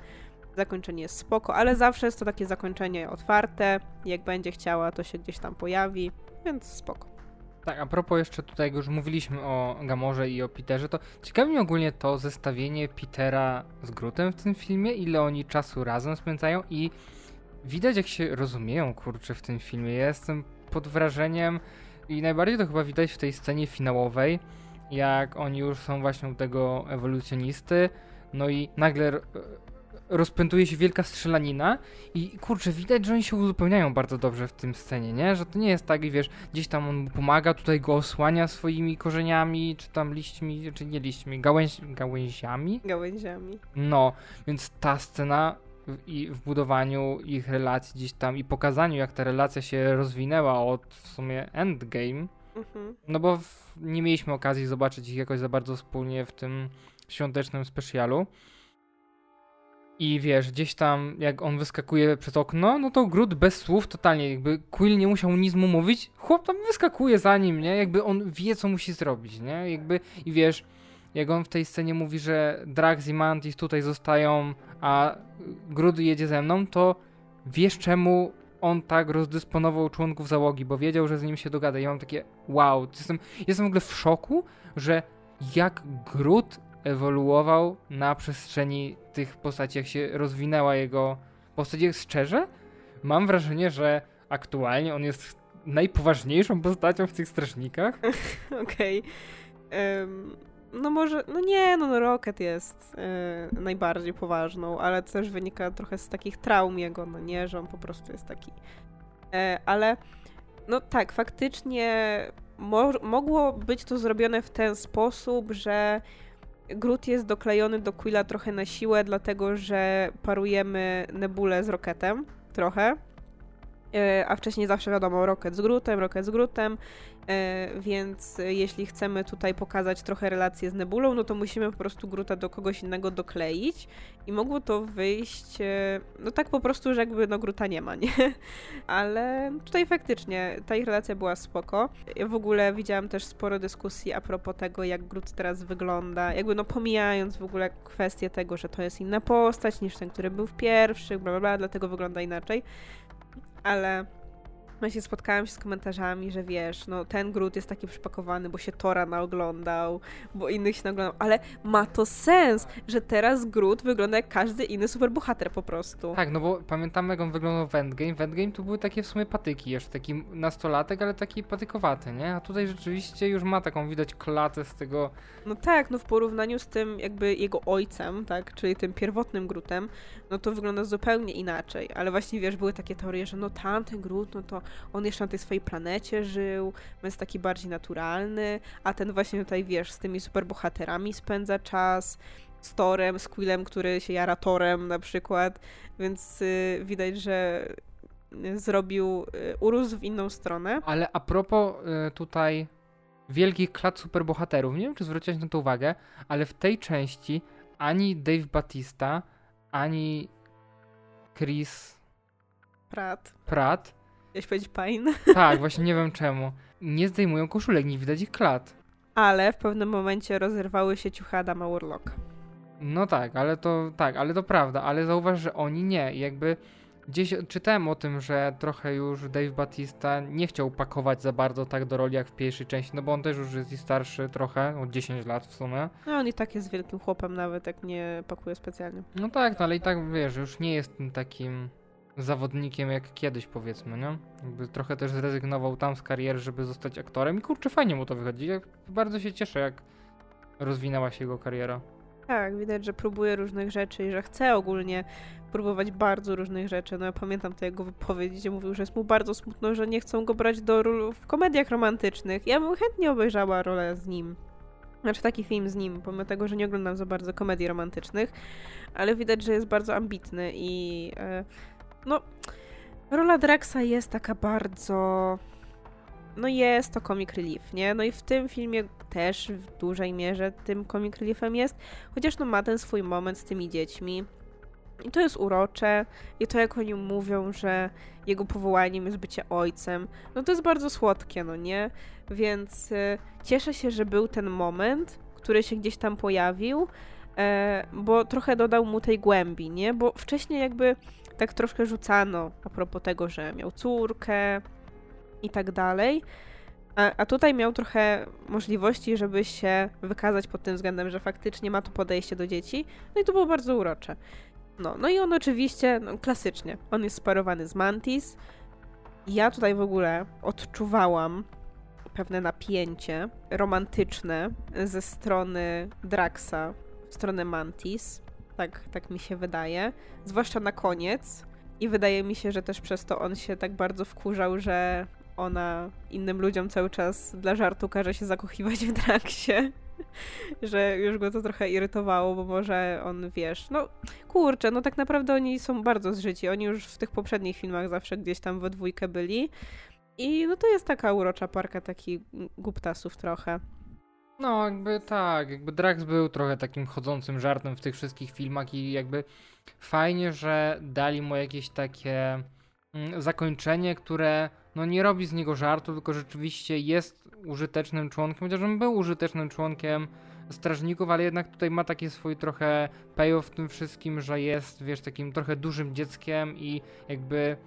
zakończenie jest spoko, ale zawsze jest to takie zakończenie otwarte. Jak będzie chciała, to się gdzieś tam pojawi, więc spoko. Tak, a propos jeszcze tutaj, jak już mówiliśmy o Gamorze i o Peterze, to ciekawi mnie ogólnie to zestawienie Petera z Grutem w tym filmie, ile oni czasu razem spędzają i widać jak się rozumieją, kurczę, w tym filmie. Ja jestem pod wrażeniem i najbardziej to chyba widać w tej scenie finałowej, jak oni już są właśnie u tego ewolucjonisty, no i nagle rozpętuje się wielka strzelanina i kurczę, widać, że oni się uzupełniają bardzo dobrze w tym scenie, nie? Że to nie jest tak, wiesz, gdzieś tam on pomaga, tutaj go osłania swoimi korzeniami, czy tam liśćmi, czy nie liśćmi, gałęź, gałęziami? Gałęziami. No, więc ta scena i w budowaniu ich relacji gdzieś tam i pokazaniu, jak ta relacja się rozwinęła od w sumie endgame, mhm. no bo w, nie mieliśmy okazji zobaczyć ich jakoś za bardzo wspólnie w tym świątecznym specjalu, I wiesz, gdzieś tam jak on wyskakuje przez okno, no to Groot bez słów totalnie, jakby Quill nie musiał nic mu mówić, chłop tam wyskakuje za nim, nie? Jakby on wie, co musi zrobić, nie? Jakby, i wiesz, jak on w tej scenie mówi, że Drax i Mantis tutaj zostają, a Groot jedzie ze mną, to wiesz czemu on tak rozdysponował członków załogi, bo wiedział, że z nim się dogada. I mam takie wow, jestem, jestem w ogóle w szoku, że jak Groot ewoluował na przestrzeni tych postaci, jak się rozwinęła jego postać. Szczerze, mam wrażenie, że aktualnie on jest najpoważniejszą postacią w tych strażnikach. *laughs* Okej. Okay. Um, no może, no nie, no, no Rocket jest y, najbardziej poważną, ale też wynika trochę z takich traum jego, no nie, że on po prostu jest taki. E, ale no tak, faktycznie mo mogło być to zrobione w ten sposób, że Groot jest doklejony do Quilla trochę na siłę, dlatego że parujemy Nebulę z Rocketem trochę. E, a wcześniej zawsze wiadomo, Rocket z Grootem, Rocket z Grootem, e, więc jeśli chcemy tutaj pokazać trochę relację z Nebulą, no to musimy po prostu Groota do kogoś innego dokleić i mogło to wyjść, e, no tak po prostu, że jakby no Groota nie ma, *laughs* nie? Ale tutaj faktycznie ta ich relacja była spoko. Ja w ogóle widziałam też sporo dyskusji a propos tego, jak Groot teraz wygląda, jakby no pomijając w ogóle kwestię tego, że to jest inna postać niż ten, który był w pierwszych, bla bla bla, dlatego wygląda inaczej ale się spotkałam się z komentarzami, że wiesz, no ten Groot jest taki przypakowany, bo się Tora naoglądał, bo innych się naoglądał, ale ma to sens, że teraz Groot wygląda jak każdy inny superbohater po prostu. Tak, no bo pamiętamy jak on wyglądał w Endgame. W Endgame to były takie w sumie patyki, jeszcze taki nastolatek, ale taki patykowaty, nie? A tutaj rzeczywiście już ma taką widać klatę z tego... No tak, no w porównaniu z tym jakby jego ojcem, tak, czyli tym pierwotnym Grootem, no to wygląda zupełnie inaczej, ale właśnie wiesz, były takie teorie, że no tamten Groot, no to on jeszcze na tej swojej planecie żył, jest taki bardziej naturalny, a ten właśnie tutaj, wiesz, z tymi superbohaterami spędza czas, z Torem, z Quillem, który się jara Torem na przykład, więc y, widać, że zrobił, y, urósł w inną stronę. Ale a propos y, tutaj wielkich klat superbohaterów, nie wiem, czy zwróciłeś na to uwagę, ale w tej części ani Dave Batista, ani Chris Pratt, Pratt Chciałeś powiedzieć Pine? *laughs* Tak, właśnie nie wiem czemu. Nie zdejmują koszulek, nie widać ich klat. Ale w pewnym momencie rozerwały się ciuchy Adama. No tak, ale to tak, ale to prawda, ale zauważ, że oni nie. Jakby gdzieś czytałem o tym, że trochę już Dave Batista nie chciał pakować za bardzo tak do roli jak w pierwszej części, no bo on też już jest i starszy trochę, od 10 lat w sumie. No on i tak jest wielkim chłopem nawet, jak nie pakuje specjalnie. No tak, no ale i tak wiesz, już nie jest takim zawodnikiem jak kiedyś powiedzmy, nie? Jakby trochę też zrezygnował tam z kariery, żeby zostać aktorem i kurczę, fajnie mu to wychodzi. Ja bardzo się cieszę, jak rozwinęła się jego kariera. Tak, widać, że próbuje różnych rzeczy i że chce ogólnie próbować bardzo różnych rzeczy. No ja pamiętam tę jego wypowiedź, gdzie mówił, że jest mu bardzo smutno, że nie chcą go brać do ról w komediach romantycznych. Ja bym chętnie obejrzała rolę z nim. Znaczy taki film z nim, pomimo tego, że nie oglądam za bardzo komedii romantycznych, ale widać, że jest bardzo ambitny i... Yy, no, rola Draxa jest taka bardzo. No jest to comic relief, nie? No i w tym filmie też w dużej mierze tym comic reliefem jest, chociaż no ma ten swój moment z tymi dziećmi. I to jest urocze, i to jak oni mówią, że jego powołaniem jest bycie ojcem, no to jest bardzo słodkie, no nie? Więc y, cieszę się, że był ten moment, który się gdzieś tam pojawił, e, bo trochę dodał mu tej głębi, nie? Bo wcześniej jakby tak troszkę rzucano a propos tego, że miał córkę i tak dalej. A, a tutaj miał trochę możliwości, żeby się wykazać pod tym względem, że faktycznie ma to podejście do dzieci. No i to było bardzo urocze. No, no i on oczywiście, no, klasycznie, on jest sparowany z Mantis. Ja tutaj w ogóle odczuwałam pewne napięcie romantyczne ze strony Draxa w stronę Mantis tak, tak mi się wydaje. Zwłaszcza na koniec. I wydaje mi się, że też przez to on się tak bardzo wkurzał, że ona innym ludziom cały czas dla żartu każe się zakochiwać w Draksie. *laughs* że już go to trochę irytowało, bo może on, wiesz, no kurczę, no tak naprawdę oni są bardzo zżyci. Oni już w tych poprzednich filmach zawsze gdzieś tam we dwójkę byli. I no to jest taka urocza parka takich guptasów trochę. No, jakby tak, jakby Drax był trochę takim chodzącym żartem w tych wszystkich filmach i jakby fajnie, że dali mu jakieś takie mm, zakończenie, które no nie robi z niego żartu, tylko rzeczywiście jest użytecznym członkiem, chociaż on był użytecznym członkiem strażników, ale jednak tutaj ma taki swój trochę payoff w tym wszystkim, że jest, wiesz, takim trochę dużym dzieckiem i jakby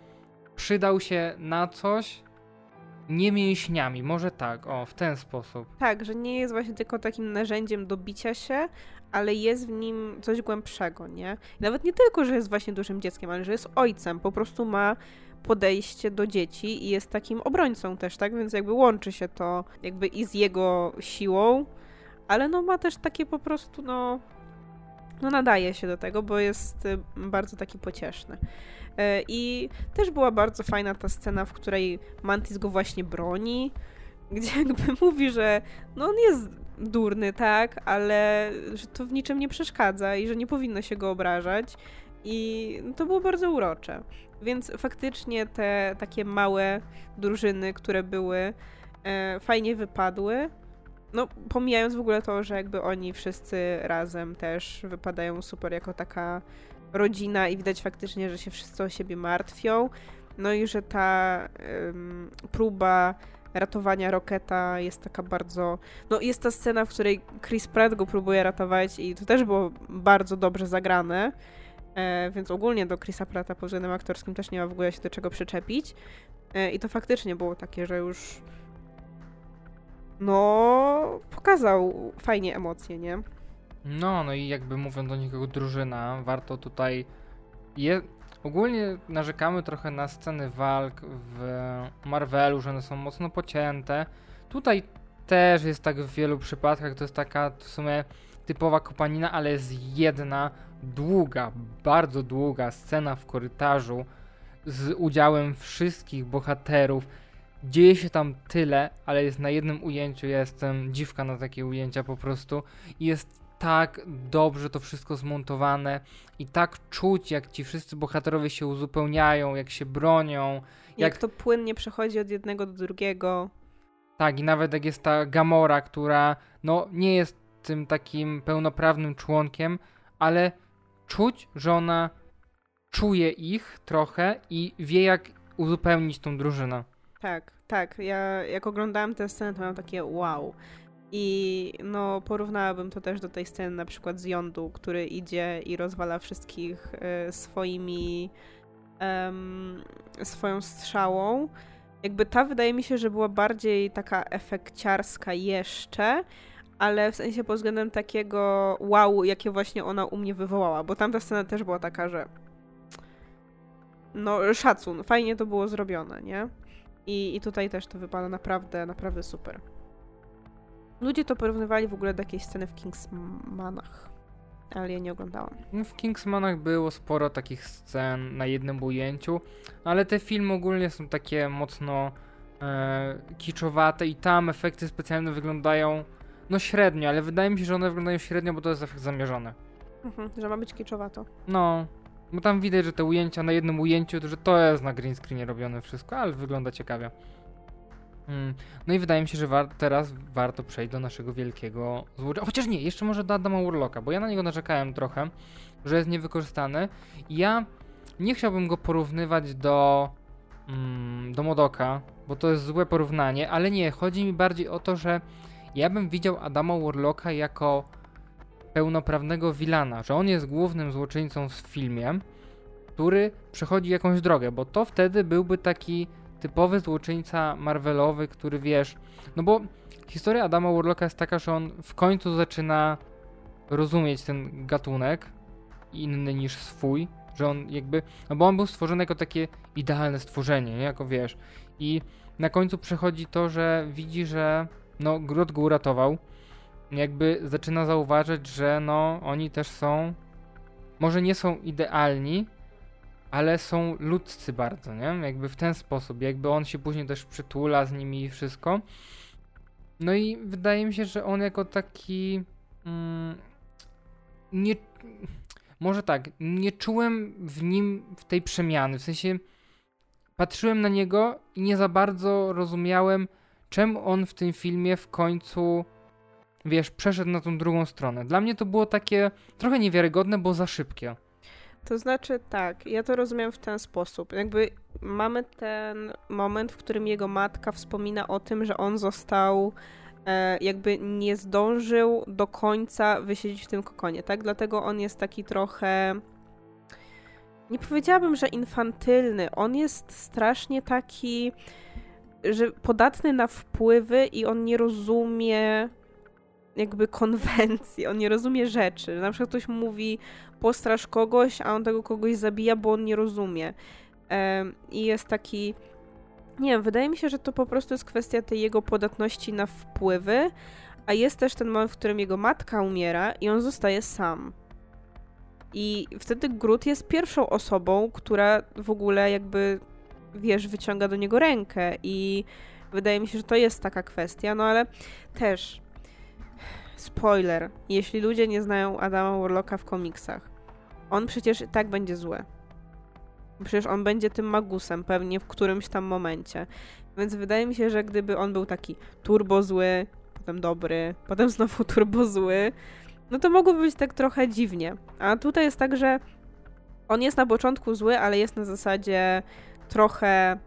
przydał się na coś, nie mięśniami, może tak, o, w ten sposób. Tak, że nie jest właśnie tylko takim narzędziem do bicia się, ale jest w nim coś głębszego, nie? Nawet nie tylko, że jest właśnie dużym dzieckiem, ale że jest ojcem, po prostu ma podejście do dzieci i jest takim obrońcą też, tak? Więc jakby łączy się to jakby i z jego siłą, ale no ma też takie po prostu, no, no nadaje się do tego, bo jest y, bardzo taki pocieszny. E, I też była bardzo fajna ta scena, w której Mantis go właśnie broni, gdzie *laughs* jakby mówi, że no on jest durny, tak, ale że to w niczym nie przeszkadza i że nie powinno się go obrażać. I to było bardzo urocze. Więc faktycznie te takie małe drużyny, które były, e, fajnie wypadły. No, pomijając w ogóle to, że jakby oni wszyscy razem też wypadają super jako taka rodzina i widać faktycznie, że się wszyscy o siebie martwią. No i że ta ym, próba ratowania Roketa jest taka bardzo... No jest ta scena, w której Chris Pratt go próbuje ratować i to też było bardzo dobrze zagrane, e, więc ogólnie do Chrisa Pratta pod względem aktorskim też nie ma w ogóle się do czego przyczepić. E, I to faktycznie było takie, że już no pokazał fajnie emocje, nie? No, no i jakby mówiąc do nikogo drużyna, warto tutaj je... Ogólnie narzekamy trochę na sceny walk w Marvelu, że one są mocno pocięte. Tutaj też jest tak w wielu przypadkach, to jest taka w sumie typowa kopanina, ale jest jedna długa, bardzo długa scena w korytarzu z udziałem wszystkich bohaterów. Dzieje się tam tyle, ale jest na jednym ujęciu. Ja jestem dziwka na takie ujęcia po prostu. I jest tak dobrze to wszystko zmontowane i tak czuć, jak ci wszyscy bohaterowie się uzupełniają, jak się bronią. Jak, jak to płynnie przechodzi od jednego do drugiego. Tak, i nawet jak jest ta Gamora, która no nie jest tym takim pełnoprawnym członkiem, ale czuć, że ona czuje ich trochę i wie, jak uzupełnić tą drużynę. Tak, tak. Ja jak oglądałam tę scenę, to miałam takie wow. I no, porównałabym to też do tej sceny na przykład z Jądu, który idzie i rozwala wszystkich y, swoimi swoją strzałą. Jakby ta wydaje mi się, że była bardziej taka efekciarska jeszcze, ale w sensie pod względem takiego wow, jakie właśnie ona u mnie wywołała, bo tamta scena też była taka, że no szacun, fajnie to było zrobione, nie? I, i tutaj też to wypada naprawdę, naprawdę super. Ludzie to porównywali w ogóle do jakiejś sceny w Kingsmanach, ale ja nie oglądałam. No, w Kingsmanach było sporo takich scen na jednym ujęciu, ale te filmy ogólnie są takie mocno e, kiczowate i tam efekty specjalne wyglądają no średnio, ale wydaje mi się, że one wyglądają średnio, bo to jest efekt zamierzony. Mhm, że ma być kiczowato. No, bo tam widać, że te ujęcia na jednym ujęciu, to, że to jest na green screenie robione wszystko, ale wygląda ciekawie. Mm. No i wydaje mi się, że war teraz warto przejść do naszego wielkiego złoczyńca. Chociaż nie, jeszcze może do Adama Warlocka, bo ja na niego narzekałem trochę, że jest niewykorzystany. Ja nie chciałbym go porównywać do, mm, do Modoka, bo to jest złe porównanie, ale nie, chodzi mi bardziej o to, że ja bym widział Adama Warlocka jako pełnoprawnego wilana, że on jest głównym złoczyńcą w filmie, który przechodzi jakąś drogę, bo to wtedy byłby taki typowy złoczyńca Marvelowy, który wiesz, no bo historia Adama Warlocka jest taka, że on w końcu zaczyna rozumieć ten gatunek inny niż swój, że on jakby, no bo on był stworzony jako takie idealne stworzenie, nie? jako wiesz, i na końcu przechodzi to, że widzi, że no Grot go uratował, jakby zaczyna zauważyć, że no oni też są, może nie są idealni, ale są ludzcy bardzo, nie? Jakby w ten sposób, jakby on się później też przytula z nimi i wszystko. No i wydaje mi się, że on jako taki mm, nie może tak, nie czułem w nim w tej przemiany, w sensie patrzyłem na niego i nie za bardzo rozumiałem czemu on w tym filmie w końcu wiesz, przeszedł na tą drugą stronę. Dla mnie to było takie trochę niewiarygodne, bo za szybkie. To znaczy tak, ja to rozumiem w ten sposób. Jakby mamy ten moment, w którym jego matka wspomina o tym, że on został e, jakby nie zdążył do końca wysiedzieć w tym kokonie, tak? Dlatego on jest taki trochę nie powiedziałabym, że infantylny. On jest strasznie taki, że podatny na wpływy i on nie rozumie jakby konwencji, on nie rozumie rzeczy. Na przykład ktoś mówi postraż kogoś, a on tego kogoś zabija, bo on nie rozumie. I jest taki nie wiem, wydaje mi się, że to po prostu jest kwestia tej jego podatności na wpływy, a jest też ten moment, w którym jego matka umiera i on zostaje sam. I wtedy Grut jest pierwszą osobą, która w ogóle jakby, wiesz, wyciąga do niego rękę i wydaje mi się, że to jest taka kwestia, no ale też spoiler, jeśli ludzie nie znają Adama Warlocka w komiksach, on przecież tak będzie zły. Przecież on będzie tym magusem pewnie w którymś tam momencie. Więc wydaje mi się, że gdyby on był taki turbo zły, potem dobry, potem znowu *laughs* turbo zły, no to mogłoby być tak trochę dziwnie. A tutaj jest tak, że on jest na początku zły, ale jest na zasadzie trochę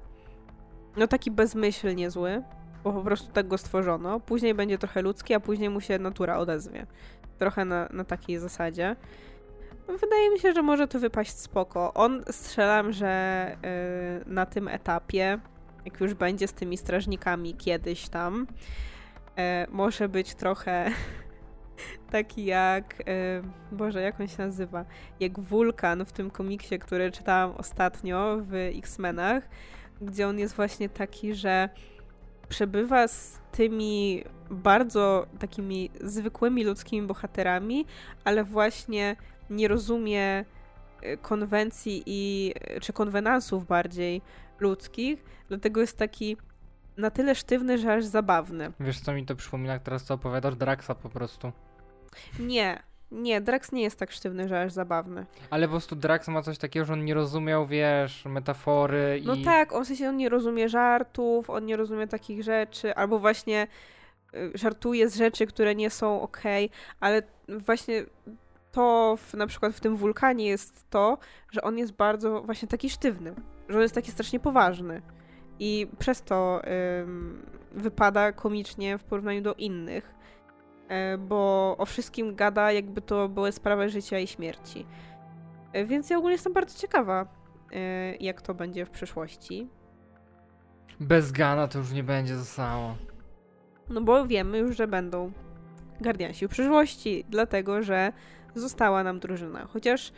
no taki bezmyślnie zły, bo po prostu tak go stworzono. Później będzie trochę ludzki, a później mu się natura odezwie. Trochę na, na takiej zasadzie. Wydaje mi się, że może to wypaść spoko. On strzelam, że yy, na tym etapie, jak już będzie z tymi strażnikami kiedyś tam, yy, może być trochę *laughs* taki jak, yy, Boże, jak on się nazywa? Jak wulkan w tym komiksie, który czytałam ostatnio w X-Menach, gdzie on jest właśnie taki, że przebywa z tymi bardzo takimi zwykłymi ludzkimi bohaterami, ale właśnie nie rozumie y, konwencji i czy konwenansów bardziej ludzkich, dlatego jest taki na tyle sztywny, że aż zabawny. Wiesz, co mi to przypomina, teraz co opowiadasz? Draxa po prostu. Nie, nie, Drax nie jest tak sztywny, że aż zabawny. Ale po prostu Drax ma coś takiego, że on nie rozumiał, wiesz, metafory no i... No tak, on w sensie on nie rozumie żartów, on nie rozumie takich rzeczy, albo właśnie y, żartuje z rzeczy, które nie są ok, ale właśnie to w, na przykład w tym wulkanie jest to, że on jest bardzo właśnie taki sztywny, że on jest taki strasznie poważny. I przez to ym, wypada komicznie w porównaniu do innych, bo o wszystkim gada, jakby to były sprawy życia i śmierci. Y, więc ja ogólnie jestem bardzo ciekawa, y, jak to będzie w przyszłości. Bez Gana to już nie będzie zostało. No bo wiemy już, że będą Guardiansi w przyszłości, dlatego że została nam drużyna, chociaż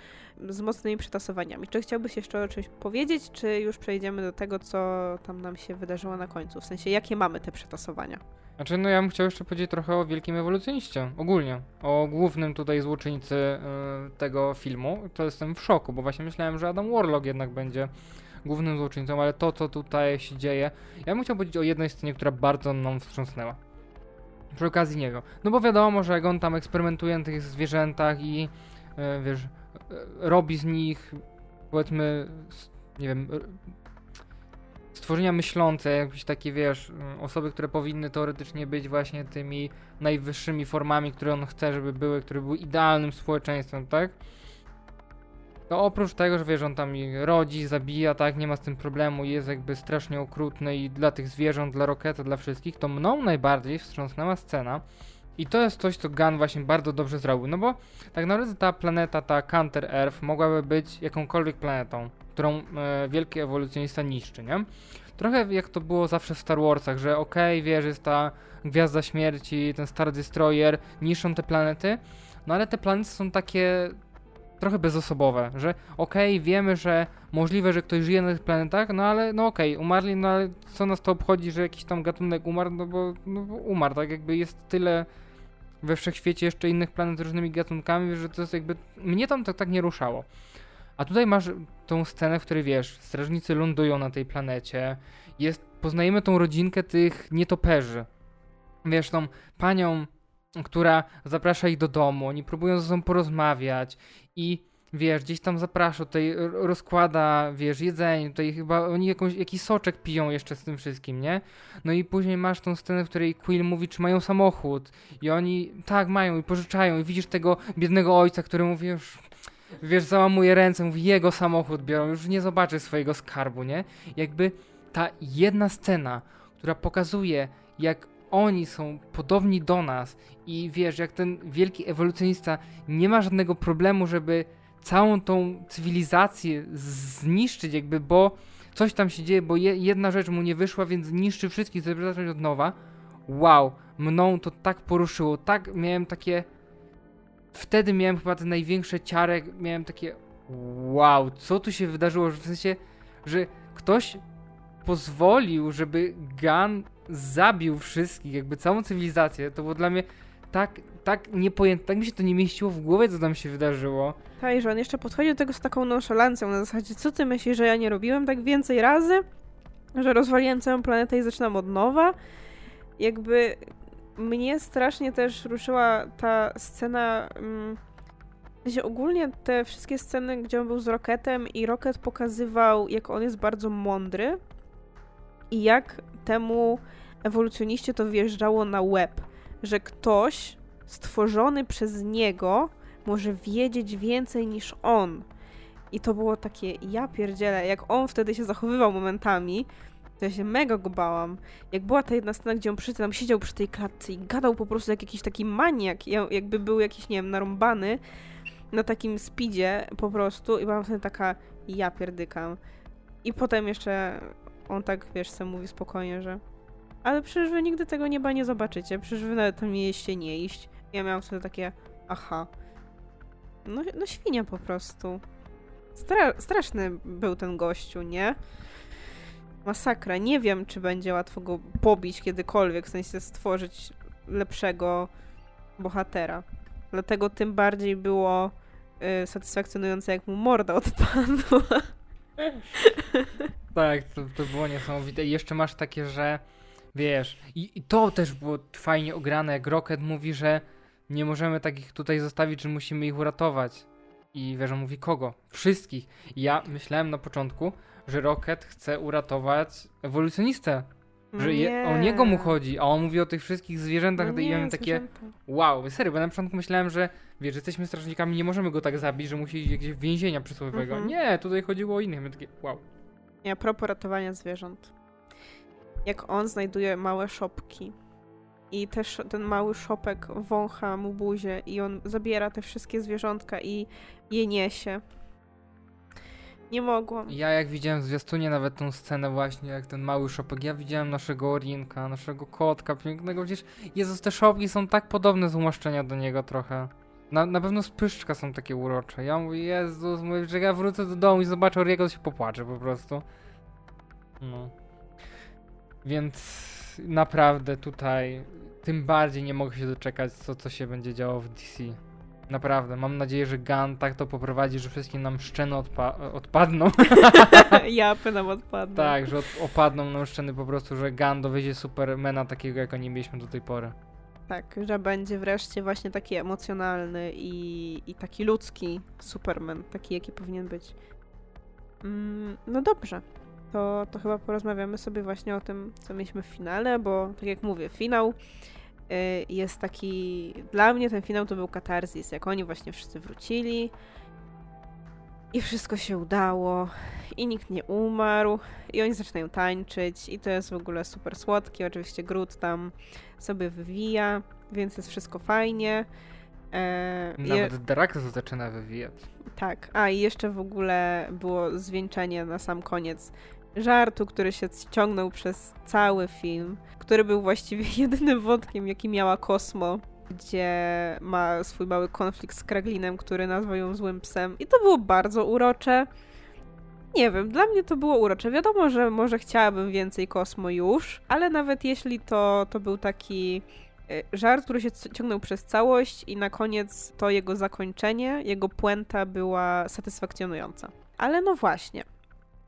z mocnymi przetasowaniami. Czy chciałbyś jeszcze o czymś powiedzieć, czy już przejdziemy do tego, co tam nam się wydarzyło na końcu? W sensie, jakie mamy te przetasowania? Znaczy, no ja bym chciał jeszcze powiedzieć trochę o wielkim ewolucjoniście, ogólnie. O głównym tutaj złoczyńcy y, tego filmu. To jestem w szoku, bo właśnie myślałem, że Adam Warlock jednak będzie głównym złoczyńcą, ale to, co tutaj się dzieje... Ja bym chciał powiedzieć o jednej scenie, która bardzo mną wstrząsnęła przy okazji niego. No bo wiadomo, że jak on tam eksperymentuje na tych zwierzętach i yy, wiesz, yy, robi z nich powiedzmy, nie wiem, stworzenia myślące, jakieś takie, wiesz, osoby, które powinny teoretycznie być właśnie tymi najwyższymi formami, które on chce, żeby były, które były idealnym społeczeństwem, tak? To oprócz tego, że wiesz, on tam rodzi, zabija, tak, nie ma z tym problemu, jest jakby strasznie okrutny i dla tych zwierząt, dla Roketa, dla wszystkich, to mną najbardziej wstrząsnęła scena i to jest coś, co Gun właśnie bardzo dobrze zrobił, no bo tak naprawdę ta planeta, ta Counter Earth mogłaby być jakąkolwiek planetą, którą e, wielki ewolucjonista niszczy, nie? Trochę jak to było zawsze w Star Warsach, że okej, okay, wiesz, jest ta Gwiazda Śmierci, ten Star Destroyer, niszczą te planety, no ale te planety są takie trochę bezosobowe, że okej, okay, wiemy, że możliwe, że ktoś żyje na tych planetach, no ale no okej, okay, umarli, no ale co nas to obchodzi, że jakiś tam gatunek umarł, no bo, no bo umarł, tak jakby jest tyle we wszechświecie jeszcze innych planet z różnymi gatunkami, że to jest jakby, mnie tam to tak nie ruszało. A tutaj masz tą scenę, w której wiesz, strażnicy lądują na tej planecie, jest, poznajemy tą rodzinkę tych nietoperzy. Wiesz, tą panią która zaprasza ich do domu, oni próbują ze sobą porozmawiać i wiesz, gdzieś tam zaprasza, tutaj rozkłada, wiesz, jedzenie, tutaj chyba oni jakąś, jakiś soczek piją jeszcze z tym wszystkim, nie? No i później masz tą scenę, w której Quill mówi, czy mają samochód. I oni, tak, mają i pożyczają. I widzisz tego biednego ojca, który mówi już, wiesz, załamuje ręce, mówi, jego samochód biorą, już nie zobaczy swojego skarbu, nie? Jakby ta jedna scena, która pokazuje, jak oni są podobni do nas i wiesz, jak ten wielki ewolucjonista nie ma żadnego problemu, żeby całą tą cywilizację zniszczyć, jakby, bo coś tam się dzieje, bo je, jedna rzecz mu nie wyszła, więc niszczy wszystkich, żeby zacząć od nowa. Wow, mną to tak poruszyło, tak miałem takie. Wtedy miałem chyba te największe ciarek, miałem takie. Wow, co tu się wydarzyło? W sensie, że ktoś pozwolił, żeby Gan zabił wszystkich, jakby całą cywilizację. To było dla mnie tak, tak niepojęte, tak mi się to nie mieściło w głowie, co tam się wydarzyło. Tak, że on jeszcze podchodził do tego z taką nonszalancją, na zasadzie, co ty myślisz, że ja nie robiłem tak więcej razy? Że rozwaliłem całą planetę i zaczynam od nowa? Jakby mnie strasznie też ruszyła ta scena... Mm, ogólnie te wszystkie sceny, gdzie on był z Rocketem i Rocket pokazywał, jak on jest bardzo mądry i jak temu ewolucjoniście to wjeżdżało na łeb, że ktoś stworzony przez niego może wiedzieć więcej niż on. I to było takie, ja pierdzielę, jak on wtedy się zachowywał momentami, to ja się mega go bałam. Jak była ta jedna scena, gdzie on przy tam siedział przy tej klatce i gadał po prostu jak jakiś taki maniak, jakby był jakiś, nie wiem, narąbany na takim speedzie po prostu i byłam wtedy taka, ja pierdykam. I potem jeszcze on tak, wiesz, sam mówi spokojnie, że ale przecież wy nigdy tego nieba nie zobaczycie, przecież wy nawet tam mieliście nie iść. Ja miałam wtedy takie, aha. No, no świnia po prostu. Stra straszny był ten gościu, nie? Masakra. Nie wiem, czy będzie łatwo go pobić kiedykolwiek, w sensie stworzyć lepszego bohatera. Dlatego tym bardziej było y, satysfakcjonujące, jak mu morda odpadła. *laughs* tak, to, to było niesamowite. I jeszcze masz takie, że wiesz, i, i to też było fajnie ograne, jak Rocket mówi, że nie możemy takich tutaj zostawić, że musimy ich uratować. I wiesz, on mówi kogo? Wszystkich. I ja myślałem na początku, że Rocket chce uratować ewolucjonistę. Że je, o niego mu chodzi, a on mówi o tych wszystkich zwierzętach no nie, i mamy takie wow, serio, bo na początku myślałem, że wiesz, że jesteśmy strażnikami, nie możemy go tak zabić, że musi iść jakieś więzienia przysłowiowego. Mhm. Nie, tutaj chodziło o innych, my takie wow. Nie, a propos ratowania zwierząt. Jak on znajduje małe szopki i też ten mały szopek wącha mu buzię i on zabiera te wszystkie zwierzątka i je niesie. Nie mogłam. Ja jak widziałem w zwiastunie nawet tą scenę właśnie, jak ten mały szopek, ja widziałem naszego Orinka, naszego kotka pięknego, przecież Jezus, te szopki są tak podobne z umaszczenia do niego trochę. Na, na pewno spyszczka są takie urocze. Ja mówię, Jezus, mówię, że ja wrócę do domu i zobaczę Oriego, to się popłaczę po prostu. No. Więc naprawdę tutaj tym bardziej nie mogę się doczekać, co, co się będzie działo w DC. Naprawdę, mam nadzieję, że Gun tak to poprowadzi, że wszystkie nam szczeny odpa odpadną. *laughs* Japy nam odpadną. Tak, że od opadną nam szczeny po prostu, że Gun dowiezie Supermana takiego, jak nie mieliśmy do tej pory. Tak, że będzie wreszcie właśnie taki emocjonalny i, i taki ludzki Superman, taki jaki powinien być. Mm, no dobrze, to, to chyba porozmawiamy sobie właśnie o tym, co mieliśmy w finale, bo tak jak mówię, finał jest taki. Dla mnie ten finał to był katarzis, jak oni właśnie wszyscy wrócili i wszystko się udało i nikt nie umarł i oni zaczynają tańczyć i to jest w ogóle super słodkie. Oczywiście Groot tam sobie wywija, więc jest wszystko fajnie. E, Nawet je... Drax zaczyna wywijać. Tak, a i jeszcze w ogóle było zwieńczenie na sam koniec żartu, który się ciągnął przez cały film, który był właściwie *laughs* jedynym wątkiem, jaki miała Kosmo, gdzie ma swój mały konflikt z Kraglinem, który nazwał ją złym psem. I to było bardzo urocze. Nie wiem, dla mnie to było urocze. Wiadomo, że może chciałabym więcej Kosmo już, ale nawet jeśli to, to był taki e, żart, który się ciągnął przez całość i na koniec to jego zakończenie, jego puenta była satysfakcjonująca. Ale no właśnie,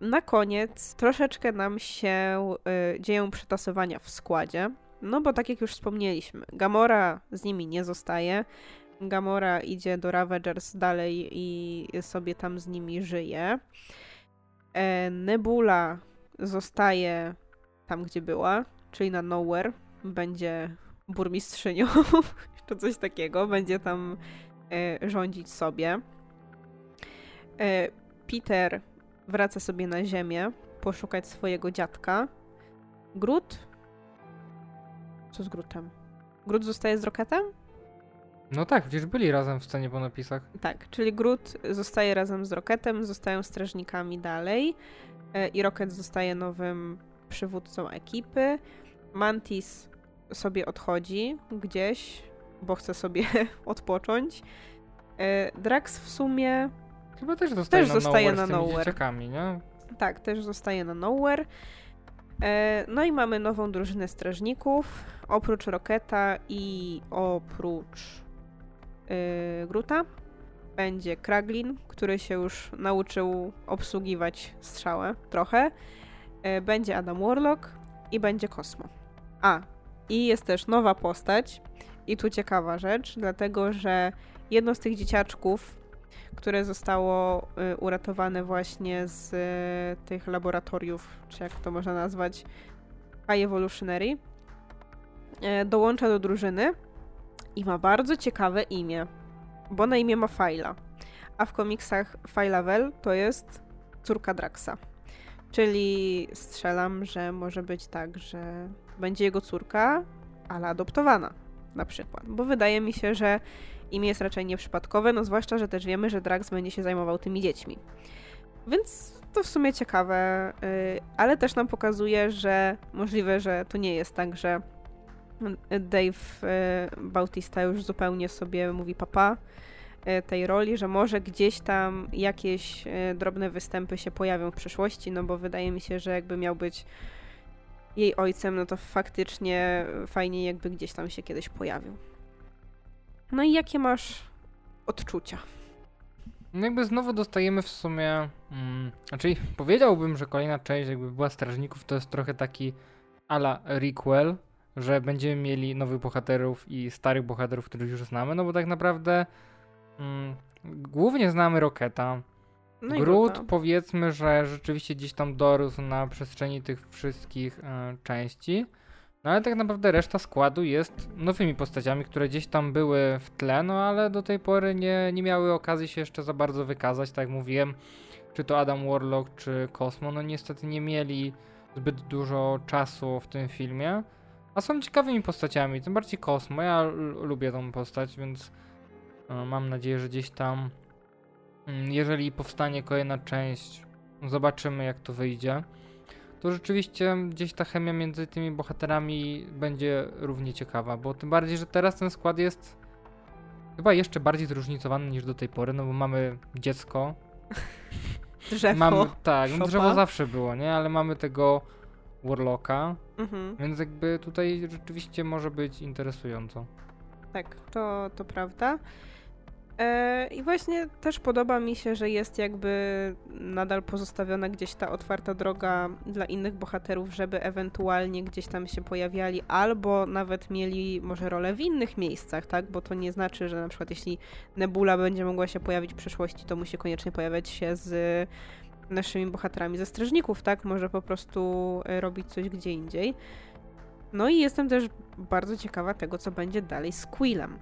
na koniec troszeczkę nam się y, dzieją przetasowania w składzie. No bo tak jak już wspomnieliśmy, Gamora z nimi nie zostaje. Gamora idzie do Ravagers dalej i sobie tam z nimi żyje. E, Nebula zostaje tam, gdzie była, czyli na Nowhere. Będzie burmistrzynią, *laughs* czy coś takiego. Będzie tam e, rządzić sobie. E, Peter wraca sobie na ziemię, poszukać swojego dziadka. Groot? Co z Grootem? Groot zostaje z Rocketem? No tak, przecież byli razem w scenie po napisach. Tak, czyli Groot zostaje razem z Rocketem, zostają strażnikami dalej e, i Rocket zostaje nowym przywódcą ekipy. Mantis sobie odchodzi gdzieś, bo chce sobie *laughs* odpocząć. E, Drax w sumie Chyba też zostaje Też na zostaje nowhere na Nowhere. dzieciakami, nie? Tak, też zostaje na Nowhere. E, No i mamy nową drużynę strażników. Oprócz Roketa i oprócz yy, Gruta będzie Kraglin, który się już nauczył obsługiwać strzałę trochę. E, Będzie Adam Warlock i będzie Kosmo. A, i jest też nowa postać. I tu ciekawa rzecz, dlatego że jedno z tych dzieciaczków, które zostało y, uratowane właśnie z y, tych laboratoriów, czy jak to można nazwać, High Evolutionary, e, dołącza do drużyny i ma bardzo ciekawe imię, bo na imię ma Faila. A w komiksach Failavel to jest córka Draxa. Czyli strzelam, że może być tak, że będzie jego córka, ale adoptowana na przykład. Bo wydaje mi się, że imię jest raczej nieprzypadkowe, no zwłaszcza, że też wiemy, że Drax będzie się zajmował tymi dziećmi. Więc to w sumie ciekawe, y, ale też nam pokazuje, że możliwe, że to nie jest tak, że Dave y, Bautista już zupełnie sobie mówi papa y, tej roli, że może gdzieś tam jakieś drobne występy się pojawią w przyszłości, no bo wydaje mi się, że jakby miał być jej ojcem, no to faktycznie fajnie jakby gdzieś tam się kiedyś pojawił. No i jakie masz odczucia? No jakby znowu dostajemy w sumie. Mm, znaczy, powiedziałbym, że kolejna część, jakby była Strażników, to jest trochę taki ala requel, że będziemy mieli nowych bohaterów i starych bohaterów, których już znamy, no bo tak naprawdę mm, głównie znamy Roketa. No Groot powiedzmy, że rzeczywiście gdzieś tam dorósł na przestrzeni tych wszystkich e, części. No ale tak naprawdę reszta składu jest nowymi postaciami, które gdzieś tam były w tle, no ale do tej pory nie, nie miały okazji się jeszcze za bardzo wykazać, tak jak mówiłem. Czy to Adam Warlock, czy Cosmo, no niestety nie mieli zbyt dużo czasu w tym filmie. A są ciekawymi postaciami, tym bardziej Cosmo. Ja lubię tą postać, więc e, mam nadzieję, że gdzieś tam, mm, jeżeli powstanie kolejna część, zobaczymy jak to wyjdzie to rzeczywiście gdzieś ta chemia między tymi bohaterami będzie równie ciekawa, bo tym bardziej, że teraz ten skład jest chyba jeszcze bardziej zróżnicowany niż do tej pory, no bo mamy dziecko, *laughs* Drzewo. mamy, tak, no drzewo zawsze było, nie, ale mamy tego Warlocka, Mhm. więc jakby tutaj rzeczywiście może być interesująco. Tak, to, to prawda. E, I właśnie też podoba mi się, że jest jakby nadal pozostawiona gdzieś ta otwarta droga dla innych bohaterów, żeby ewentualnie gdzieś tam się pojawiali, albo nawet mieli może rolę w innych miejscach, tak? Bo to nie znaczy, że na przykład jeśli Nebula będzie mogła się pojawić w przyszłości, to musi koniecznie pojawiać się z naszymi bohaterami ze strażników, tak? Może po prostu e, robić coś gdzie indziej. No i jestem też bardzo ciekawa tego, co będzie dalej z Quillem.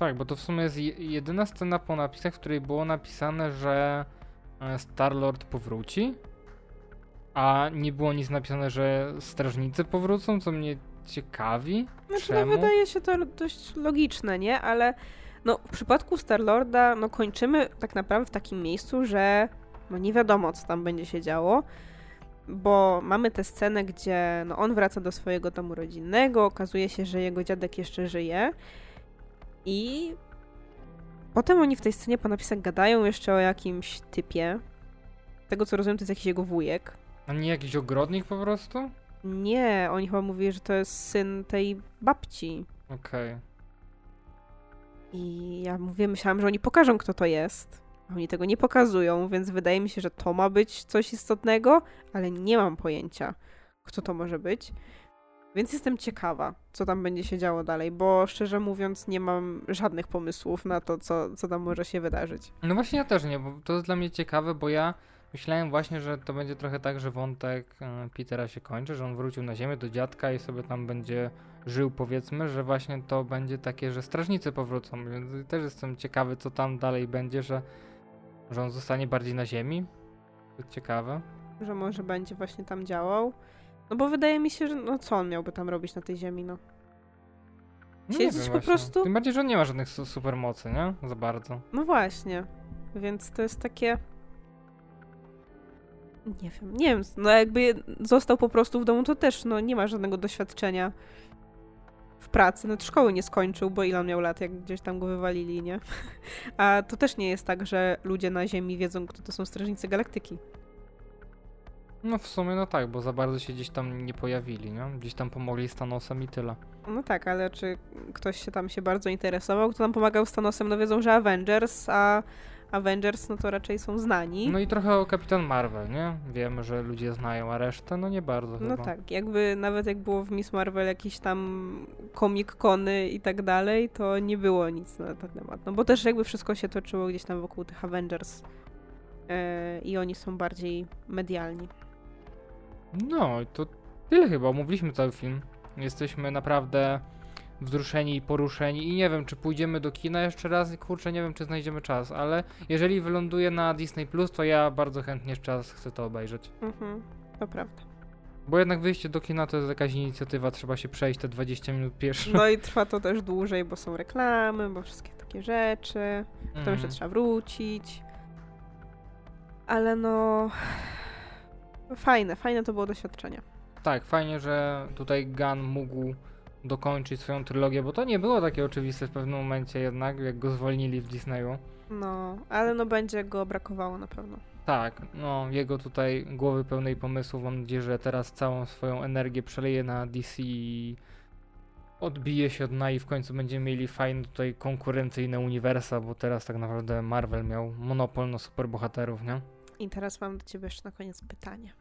Tak, bo to w sumie jest je- jedyna scena po napisach, w której było napisane, że e, Star-Lord powróci, a nie było nic napisane, że strażnicy powrócą, co mnie ciekawi. Znaczy, no, Czemu? wydaje się to dość logiczne, nie? Ale no, w przypadku Star-Lorda no, kończymy tak naprawdę w takim miejscu, że no, nie wiadomo, co tam będzie się działo, bo mamy tę scenę, gdzie no, on wraca do swojego domu rodzinnego, okazuje się, że jego dziadek jeszcze żyje i potem oni w tej scenie po napisach gadają jeszcze o jakimś typie. Tego, co rozumiem, to jest jakiś jego wujek. A nie jakiś ogrodnik po prostu? Nie, oni chyba mówili, że to jest syn tej babci. Okej. I ja mówię, myślałam, że oni pokażą, kto to jest. A Oni tego nie pokazują, więc wydaje mi się, że to ma być coś istotnego, ale nie mam pojęcia, kto to może być. Więc jestem ciekawa, co tam będzie się działo dalej, bo szczerze mówiąc nie mam żadnych pomysłów na to, co, co tam może się wydarzyć. No właśnie ja też nie, bo to jest dla mnie ciekawe, bo ja myślałem właśnie, że to będzie trochę tak, że wątek e, Petera się kończy, że on wrócił na ziemię do dziadka i sobie tam będzie żył powiedzmy, że właśnie to będzie takie, że strażnicy powrócą, więc też jestem ciekawy, co tam dalej będzie, że, że on zostanie bardziej na ziemi. To ciekawe. Że może będzie właśnie tam działał. No bo wydaje mi się, że no co on miałby tam robić na tej ziemi, no. No Siedzieć wiem po właśnie. prostu? Tym bardziej, że on nie ma żadnych su- supermocy, nie? Za bardzo. No właśnie. Więc to jest takie. Nie wiem, nie wiem. No jakby został po prostu w domu, to też no nie ma żadnego doświadczenia w pracy. No szkoły nie skończył, bo ile on miał lat, jak gdzieś tam go wywalili, nie? *laughs* A to też nie jest tak, że ludzie na Ziemi wiedzą, kto to są strażnicy galaktyki. No w sumie no tak, bo za bardzo się gdzieś tam nie pojawili, nie? Gdzieś tam pomogli z Thanosem i tyle. No tak, ale czy ktoś się tam się bardzo interesował, kto nam pomagał z Thanosem, no wiedzą, że Avengers, a Avengers no to raczej są znani. No i trochę o Kapitan Marvel, nie? Wiemy, że ludzie znają, a resztę no nie bardzo No chyba. tak, jakby nawet jak było w Miss Marvel jakieś tam komik kony i tak dalej, to nie było nic na ten temat. No bo też jakby wszystko się toczyło gdzieś tam wokół tych Avengers e, i oni są bardziej medialni. No to tyle chyba, omówiliśmy cały film. Jesteśmy naprawdę wzruszeni i poruszeni i nie wiem, czy pójdziemy do kina jeszcze raz, kurczę, nie wiem, czy znajdziemy czas, ale jeżeli wyląduje na Disney+, Plus, to ja bardzo chętnie jeszcze raz chcę to obejrzeć. Mhm, to prawda. Bo jednak wyjście do kina to jest jakaś inicjatywa, trzeba się przejść te 20 minut pierwsze. No i trwa to też dłużej, bo są reklamy, bo wszystkie takie rzeczy. Potem jeszcze Mhm. trzeba wrócić. Ale no... Fajne, fajne to było doświadczenie. Tak, fajnie, że tutaj Gunn mógł dokończyć swoją trylogię, bo to nie było takie oczywiste w pewnym momencie jednak, jak go zwolnili w Disneyu. No, ale no będzie go brakowało na pewno. Tak, no jego tutaj głowy pełnej pomysłów, mam nadzieję, że teraz całą swoją energię przeleje na DC i odbije się od dna i w końcu będziemy mieli fajne tutaj konkurencyjne uniwersa, bo teraz tak naprawdę Marvel miał monopol na superbohaterów, nie? I teraz mam do ciebie jeszcze na koniec pytanie.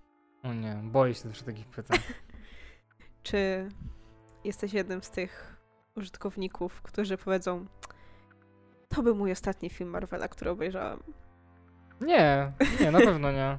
O nie, boję się też takich pytań. *laughs* Czy jesteś jednym z tych użytkowników, którzy powiedzą to był mój ostatni film Marvela, który obejrzałem. Nie, nie, na pewno nie.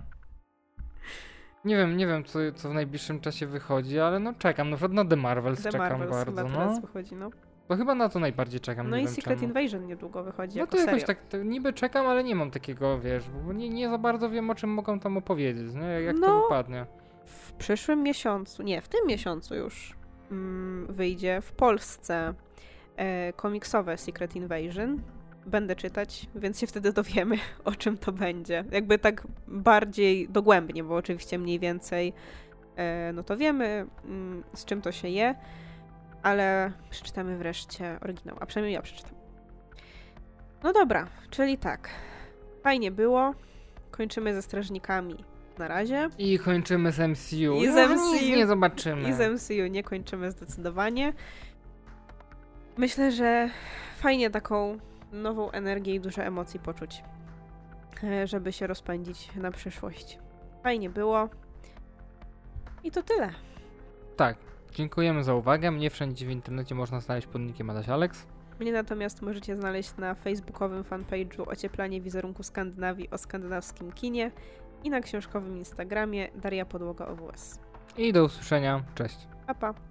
Nie wiem, nie wiem, co, co w najbliższym czasie wychodzi, ale no czekam, na przykład na The Marvels The czekam Marvels bardzo, chyba no. teraz wychodzi, no. To chyba na to najbardziej czekam, No i Secret czemu. Invasion niedługo wychodzi No to jakoś seria. tak, to niby czekam, ale nie mam takiego, wiesz, bo nie, nie za bardzo wiem, o czym mogą tam opowiedzieć, nie? Jak to No. wypadnie. W przyszłym miesiącu, nie, w tym miesiącu już mm, wyjdzie w Polsce e, komiksowe Secret Invasion. Będę czytać, więc się wtedy dowiemy, *laughs* o czym to będzie. Jakby tak bardziej dogłębnie, bo oczywiście mniej więcej e, no to wiemy, mm, z czym to się je, ale przeczytamy wreszcie oryginał, a przynajmniej ja przeczytam. No dobra, czyli tak. Fajnie było. Kończymy ze strażnikami na razie. I kończymy z MCU. I z No, MCU. Nie zobaczymy. I z MCU nie kończymy zdecydowanie. Myślę, że fajnie taką nową energię i dużo emocji poczuć, e, żeby się rozpędzić na przyszłość. Fajnie było. I to tyle. Tak, dziękujemy za uwagę. Mnie wszędzie w internecie można znaleźć pod nickiem Adaś Alex. Mnie natomiast możecie znaleźć na facebookowym fanpage'u Ocieplanie wizerunku Skandynawii o skandynawskim kinie i na książkowym Instagramie Daria Podłoga OWS. I do usłyszenia. Cześć. Pa, pa.